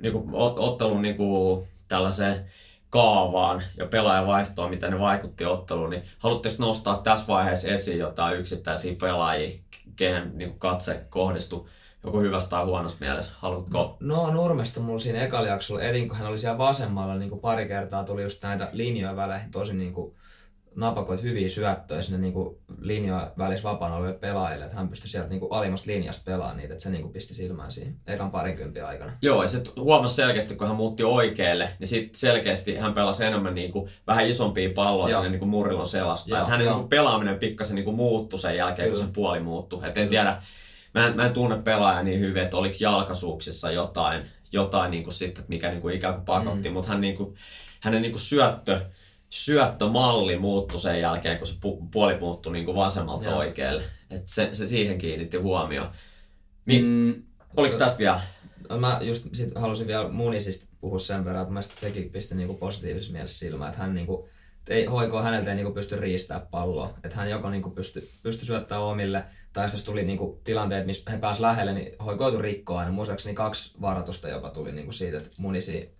niin kuin ottelun niin kuin tällaiseen kaavaan ja pelaajavaihtoon, miten ne vaikutti otteluun, niin haluatteko nostaa tässä vaiheessa esiin jotain yksittäisiä pelaajia, kehen niin katse kohdistui joko hyvästä tai huonosta mielessä? Haluatko? No Nurmesta mulla siinä ekalla jaksolla, etin kun hän oli siellä vasemmalla, niin kuin pari kertaa tuli just näitä linjoja väleihin tosi niin kuin napakoit hyviä syöttöjä sinne niinku linjoja välissä vapaana oleville pelaajille, että hän pystyi sieltä niinku alimmasta linjasta pelaamaan niitä, että se niinku pisti silmään siihen ekan parinkympin aikana. Joo, ja se huomasi selkeästi, kun hän muutti oikealle, niin sitten selkeästi hän pelasi enemmän niinku vähän isompia palloja Joo. sinne niinku Murillon selasta. Joo, hänen niinku pelaaminen pikkasen niinku muuttui sen jälkeen, Kyllä. kun se puoli muuttui. Et en tiedä, mä en, mä en tunne pelaajaa niin hyvin, että oliko jalkasuuksissa jotain, jotain niinku sitten, mikä niinku ikään kuin pakotti, mm. mutta hän niinku, hänen niinku syöttö, syöttömalli muuttui sen jälkeen, kun se pu- puoli muuttui niin kuin vasemmalta Joo. oikealle. Et se, se siihen kiinnitti huomioon. Niin, mm, oliko tästä vielä? Mä just sit halusin vielä Munisista puhua sen verran, että mä sekin pisti niinku positiivisessa mielessä silmään, että hän niinku, ei, hoikoo häneltä ei niinku pysty riistää palloa. Että hän joko niinku pysty, pysty syöttämään omille, tai jos tuli niinku tilanteet, missä he pääsivät lähelle, niin hoikoitu rikkoa aina. Muistaakseni kaksi varoitusta jopa tuli niinku siitä, että munisi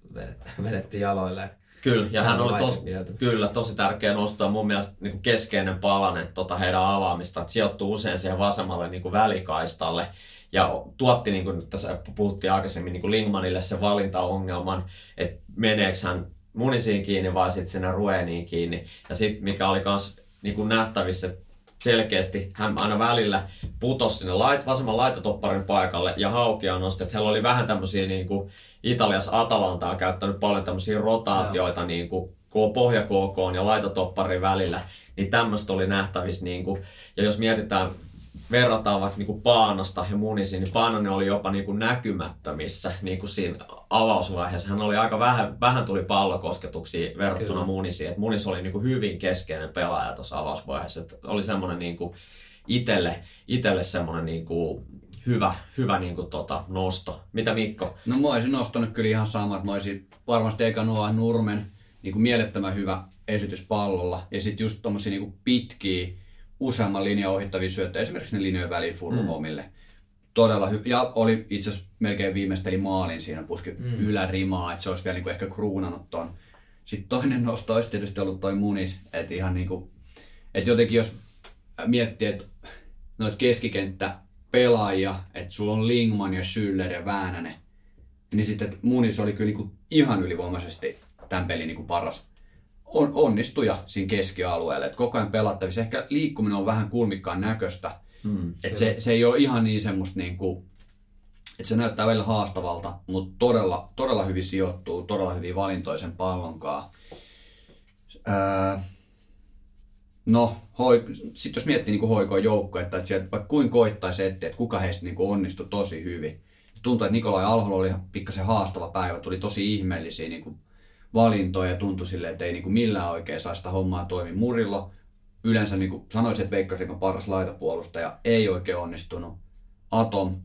vedettiin jaloille. Et Kyllä, ja hän oli tos, kyllä, tosi tärkeä nostaa mun mielestä niin kuin keskeinen palanen tota heidän avaamista, että sijoittuu usein siihen vasemmalle niin kuin välikaistalle ja tuotti, niin kuin tässä puhuttiin aikaisemmin, niin kuin Lingmanille se valintaongelman, että meneekö hän munisiin kiinni vai sitten sinne rueniin kiinni. Ja sitten mikä oli myös niin kuin nähtävissä, selkeästi hän aina välillä putosi sinne lait, vasemman laitatopparin paikalle ja haukia nosti. Että heillä oli vähän tämmöisiä niin kuin Italiassa Atalanta on käyttänyt paljon tämmöisiä rotaatioita Joo. niin kuin pohjakokoon ja laitatopparin välillä. Niin tämmöistä oli nähtävissä. Niin kuin, ja jos mietitään verrataan vaikka niin kuin Paanasta ja Munisiin, niin Paananen oli jopa niin kuin näkymättömissä niin kuin siinä avausvaiheessa. Hän oli aika vähän, vähän tuli pallokosketuksia verrattuna Kyllä. Munisiin. Et Munis oli niin kuin hyvin keskeinen pelaaja tuossa avausvaiheessa. Et oli semmoinen niin kuin itelle, itelle semmoinen niin kuin hyvä, hyvä niin kuin tota, nosto. Mitä Mikko? No mä olisin nostanut kyllä ihan samat. Mä olisin varmasti eka Noah Nurmen niin kuin mielettömän hyvä esitys pallolla. Ja sitten just tommosia niin kuin pitkiä useamman linjan ohittavia syöttöjä, esimerkiksi ne linjojen väliin Furuhomille. Mm. Todella hyvä. Ja oli itse asiassa melkein viimeisteli maalin siinä, puski mm. ylärimaa, että se olisi vielä niin kuin ehkä kruunannut ton. Sitten toinen nosto olisi tietysti ollut toi Munis, että ihan niin kuin, että jotenkin jos miettii, että noita keskikenttä pelaajia, että sulla on Lingman ja Schüller ja Väänänen, niin sitten Munis oli kyllä niin kuin ihan ylivoimaisesti tämän pelin niin kuin paras on, onnistuja siinä keskialueella. Et koko ajan pelattavissa. Ehkä liikkuminen on vähän kulmikkaan näköistä. Hmm, et se, se ei ole ihan niin semmoista niin kuin, että se näyttää välillä haastavalta, mutta todella, todella hyvin sijoittuu, todella hyvin valintoisen pallonkaan. Öö, no, hoi, sitten jos miettii niin hoikoa joukkoa, että, että sieltä vaikka kuin koittaisi etti, että kuka heistä niin onnistui tosi hyvin. Tuntuu, että Nikolai Alholla oli pikkasen haastava päivä, tuli tosi ihmeellisiä niin kuin valintoja ja tuntui silleen, että ei niin kuin millään oikein saa sitä hommaa toimi. Murillo yleensä niin kuin sanoisin, että Veikkaus on paras laitapuolustaja, ei oikein onnistunut. Atom,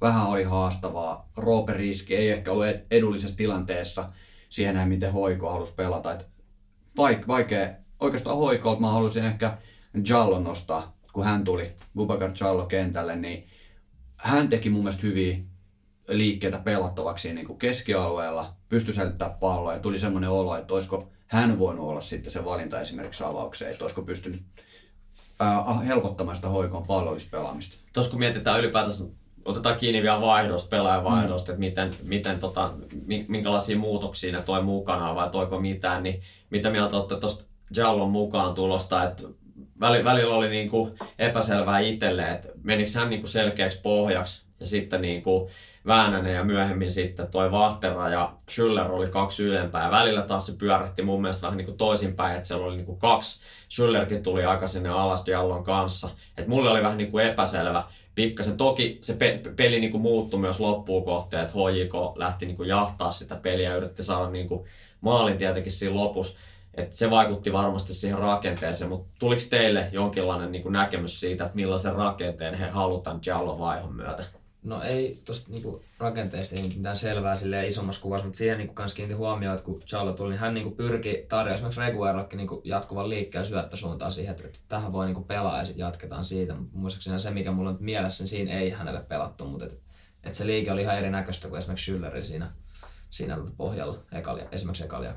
vähän oli haastavaa. Roope Riski ei ehkä ollut edullisessa tilanteessa siihen näin, miten Hoiko halusi pelata. Et vaik- vaikea, oikeastaan Hoikolta mä halusin ehkä Jallo nostaa, kun hän tuli, Bubakar Jallo kentälle, niin hän teki mun mielestä hyviä liikkeitä pelattavaksi niin kuin keskialueella, pystyi säilyttämään palloa ja tuli semmoinen olo, että olisiko hän voinut olla sitten se valinta esimerkiksi avaukseen, että olisiko pystynyt ää, helpottamaan sitä hoikon pallollispelaamista. Tuossa kun mietitään ylipäätänsä, otetaan kiinni vielä vaihdosta, pelaajavaihdosta, mm. että miten, miten tota, minkälaisia muutoksia ne toi mukana vai toiko mitään, niin mitä mieltä olette tuosta Jallon mukaan tulosta, että välillä oli niin kuin epäselvää itselle, että menikö hän niin kuin selkeäksi pohjaksi ja sitten niin kuin Väänänen ja myöhemmin sitten toi Vahtera ja Schüller oli kaksi ylempää. Ja välillä taas se pyörähti mun mielestä vähän niin kuin toisinpäin, että siellä oli niin kuin kaksi. Schüllerkin tuli aika sinne alas Diallon kanssa. Et mulle oli vähän niin kuin epäselvä pikkasen. Toki se pe- peli niin kuin muuttui myös loppuun kohteen, että HJK lähti niin kuin jahtaa sitä peliä ja yritti saada niin kuin maalin tietenkin siinä lopussa. Et se vaikutti varmasti siihen rakenteeseen, mutta tuliko teille jonkinlainen niin näkemys siitä, että millaisen rakenteen he halutaan Jallon vaihon myötä? No ei tuosta niinku rakenteesta ei mitään selvää sille isommassa kuvassa, mutta siihen niinku kans kiinnitin huomioon, että kun Charlo tuli, niin hän niinku pyrki tarjoamaan esimerkiksi Reguerollakin niinku jatkuvan liikkeen syöttösuuntaan siihen, että tähän voi niinku pelaa ja sitten jatketaan siitä. Muistaakseni se, mikä mulla on mielessä, niin siinä ei hänelle pelattu, mutta et, et se liike oli ihan erinäköistä kuin esimerkiksi Schüllerin siinä, siinä pohjalla ekali, esimerkiksi ekalla.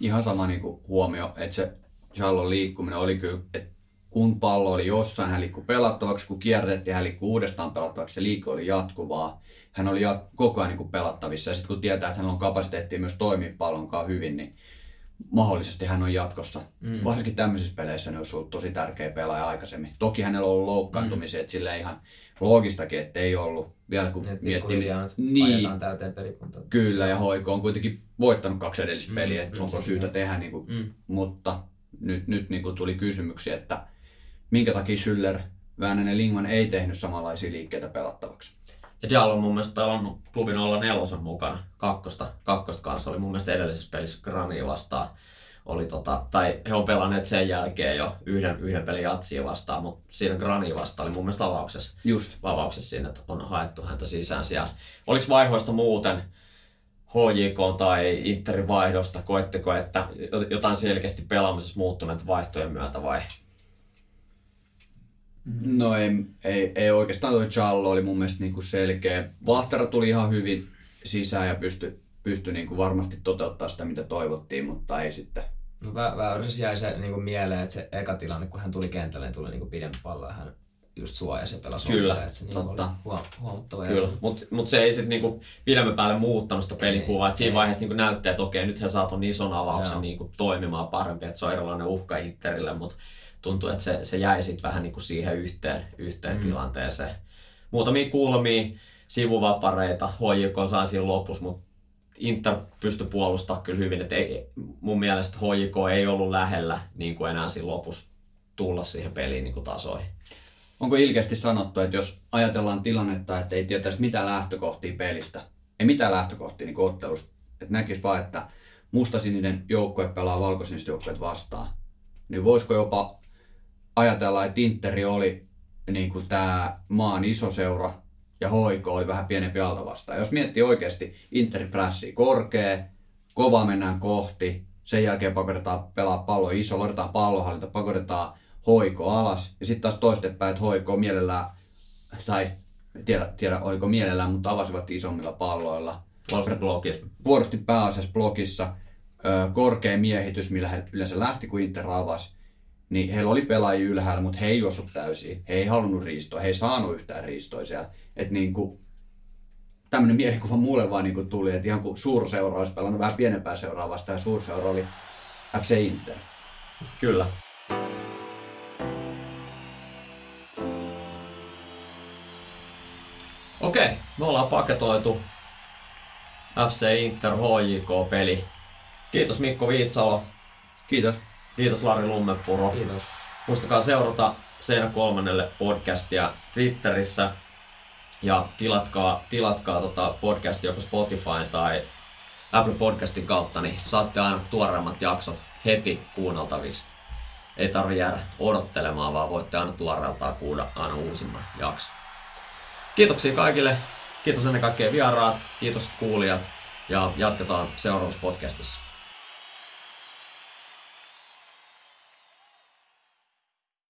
Ihan sama niinku huomio, että se Charlon liikkuminen oli kyllä, että kun pallo oli jossain, hän liikkui pelattavaksi, kun kierrettiin, hän liikkui uudestaan pelattavaksi, se liikku oli jatkuvaa. Hän oli jat- koko ajan niin kuin pelattavissa ja sitten kun tietää, että hän on kapasiteettia myös toimia pallon kanssa hyvin, niin mahdollisesti hän on jatkossa. Mm. Varsinkin tämmöisissä peleissä ne olisi ollut tosi tärkeä pelaaja aikaisemmin. Toki hänellä on ollut loukkaantumisia, mm. että sillä ihan loogistakin, että ei ollut. Vielä kun Et miettii, niin, täyteen perikuntaan. Kyllä, ja Hoiko on kuitenkin voittanut kaksi edellistä mm. peliä, että mm, onko syytä tehdä, niin kuin, mm. mutta nyt, nyt niin kuin tuli kysymyksiä, että minkä takia Schüller, Väänänen Lingman ei tehnyt samanlaisia liikkeitä pelattavaksi. Ja Diallo on mun mielestä pelannut klubin 04 mukana. Kakkosta, kakkosta kanssa oli mun mielestä edellisessä pelissä Grania vastaan. Oli tota, tai he on pelanneet sen jälkeen jo yhden, yhden pelin jatsia vastaan, mutta siinä Grania vastaan oli mun mielestä avauksessa. Just. Avauksessa siinä, että on haettu häntä sisään siellä. Oliko vaihoista muuten HJK tai Interin vaihdosta, koetteko, että jotain selkeästi pelaamisessa muuttuneet vaihtojen myötä vai No ei, ei, ei oikeastaan tuo Challo oli mun mielestä niinku selkeä. Vahtera tuli ihan hyvin sisään ja pystyi pysty niinku varmasti toteuttaa sitä, mitä toivottiin, mutta ei sitten. No vä- Väyryses jäi se niinku mieleen, että se eka tilanne, kun hän tuli kentälle, niin tuli niinku pidempi pallo ja hän just suojasi ja pelasi Kyllä, että se niinku totta. oli huomattava. Kyllä, mutta mut se ei sitten niinku pidemmän päälle muuttanut sitä pelikuvaa. Että siinä vaiheessa niinku näyttää, että okei, nyt he saa ton ison avauksen niinku toimimaan parempi, että se on erilainen uhka Interille, mutta tuntuu, että se, se jäi sitten vähän niin kuin siihen yhteen, yhteen mm. tilanteeseen. Muutamia kulmia, sivuvapareita, HJK saa siinä lopussa, mutta Inter pystyi puolustamaan kyllä hyvin. että ei, mun mielestä HJK ei ollut lähellä niin kuin enää siinä lopussa tulla siihen peliin niin kuin tasoihin. Onko ilkeästi sanottu, että jos ajatellaan tilannetta, että ei tietäisi mitä lähtökohtia pelistä, ei mitään lähtökohtia niin ottelusta, että näkisi vaan, että mustasininen joukkue pelaa valkoisinista joukkueet vastaan, niin voisiko jopa ajatellaan, että Interi oli niin kuin tämä maan iso seura ja hoiko oli vähän pienempi alta vastaan. Jos miettii oikeasti Interi prässi korkea, kova mennään kohti, sen jälkeen pakotetaan pelaa pallo iso, lodetaan pallohallinta, pakotetaan hoiko alas ja sitten taas toistepäin, että hoiko mielellään, tai tiedä, tiedä oliko mielellään, mutta avasivat isommilla palloilla. Puolusti. Puolusti pääasiassa blogissa. Korkea miehitys, millä he yleensä lähti, kun Inter avasi niin heillä oli pelaajia ylhäällä, mutta he ei juossut täysin. He ei halunnut riistoa, he ei saanut yhtään riistoa siellä. Että niin kuin, tämmöinen mielikuva mulle vaan niin kuin tuli, että ihan kuin suurseura olisi pelannut vähän pienempää seuraa vastaan, ja suurseura oli FC Inter. Kyllä. Okei, me ollaan paketoitu FC Inter HJK-peli. Kiitos Mikko Viitsalo. Kiitos. Kiitos Lari Lummepuro. Kiitos. Muistakaa seurata Seinä kolmannelle podcastia Twitterissä ja tilatkaa, tilatkaa tota podcastia joko Spotify tai Apple Podcastin kautta, niin saatte aina tuoreimmat jaksot heti kuunneltaviksi. Ei tarvi jäädä odottelemaan, vaan voitte aina tuoreeltaan kuulla aina uusimman jakson. Kiitoksia kaikille. Kiitos ennen kaikkea vieraat, kiitos kuulijat ja jatketaan seuraavassa podcastissa.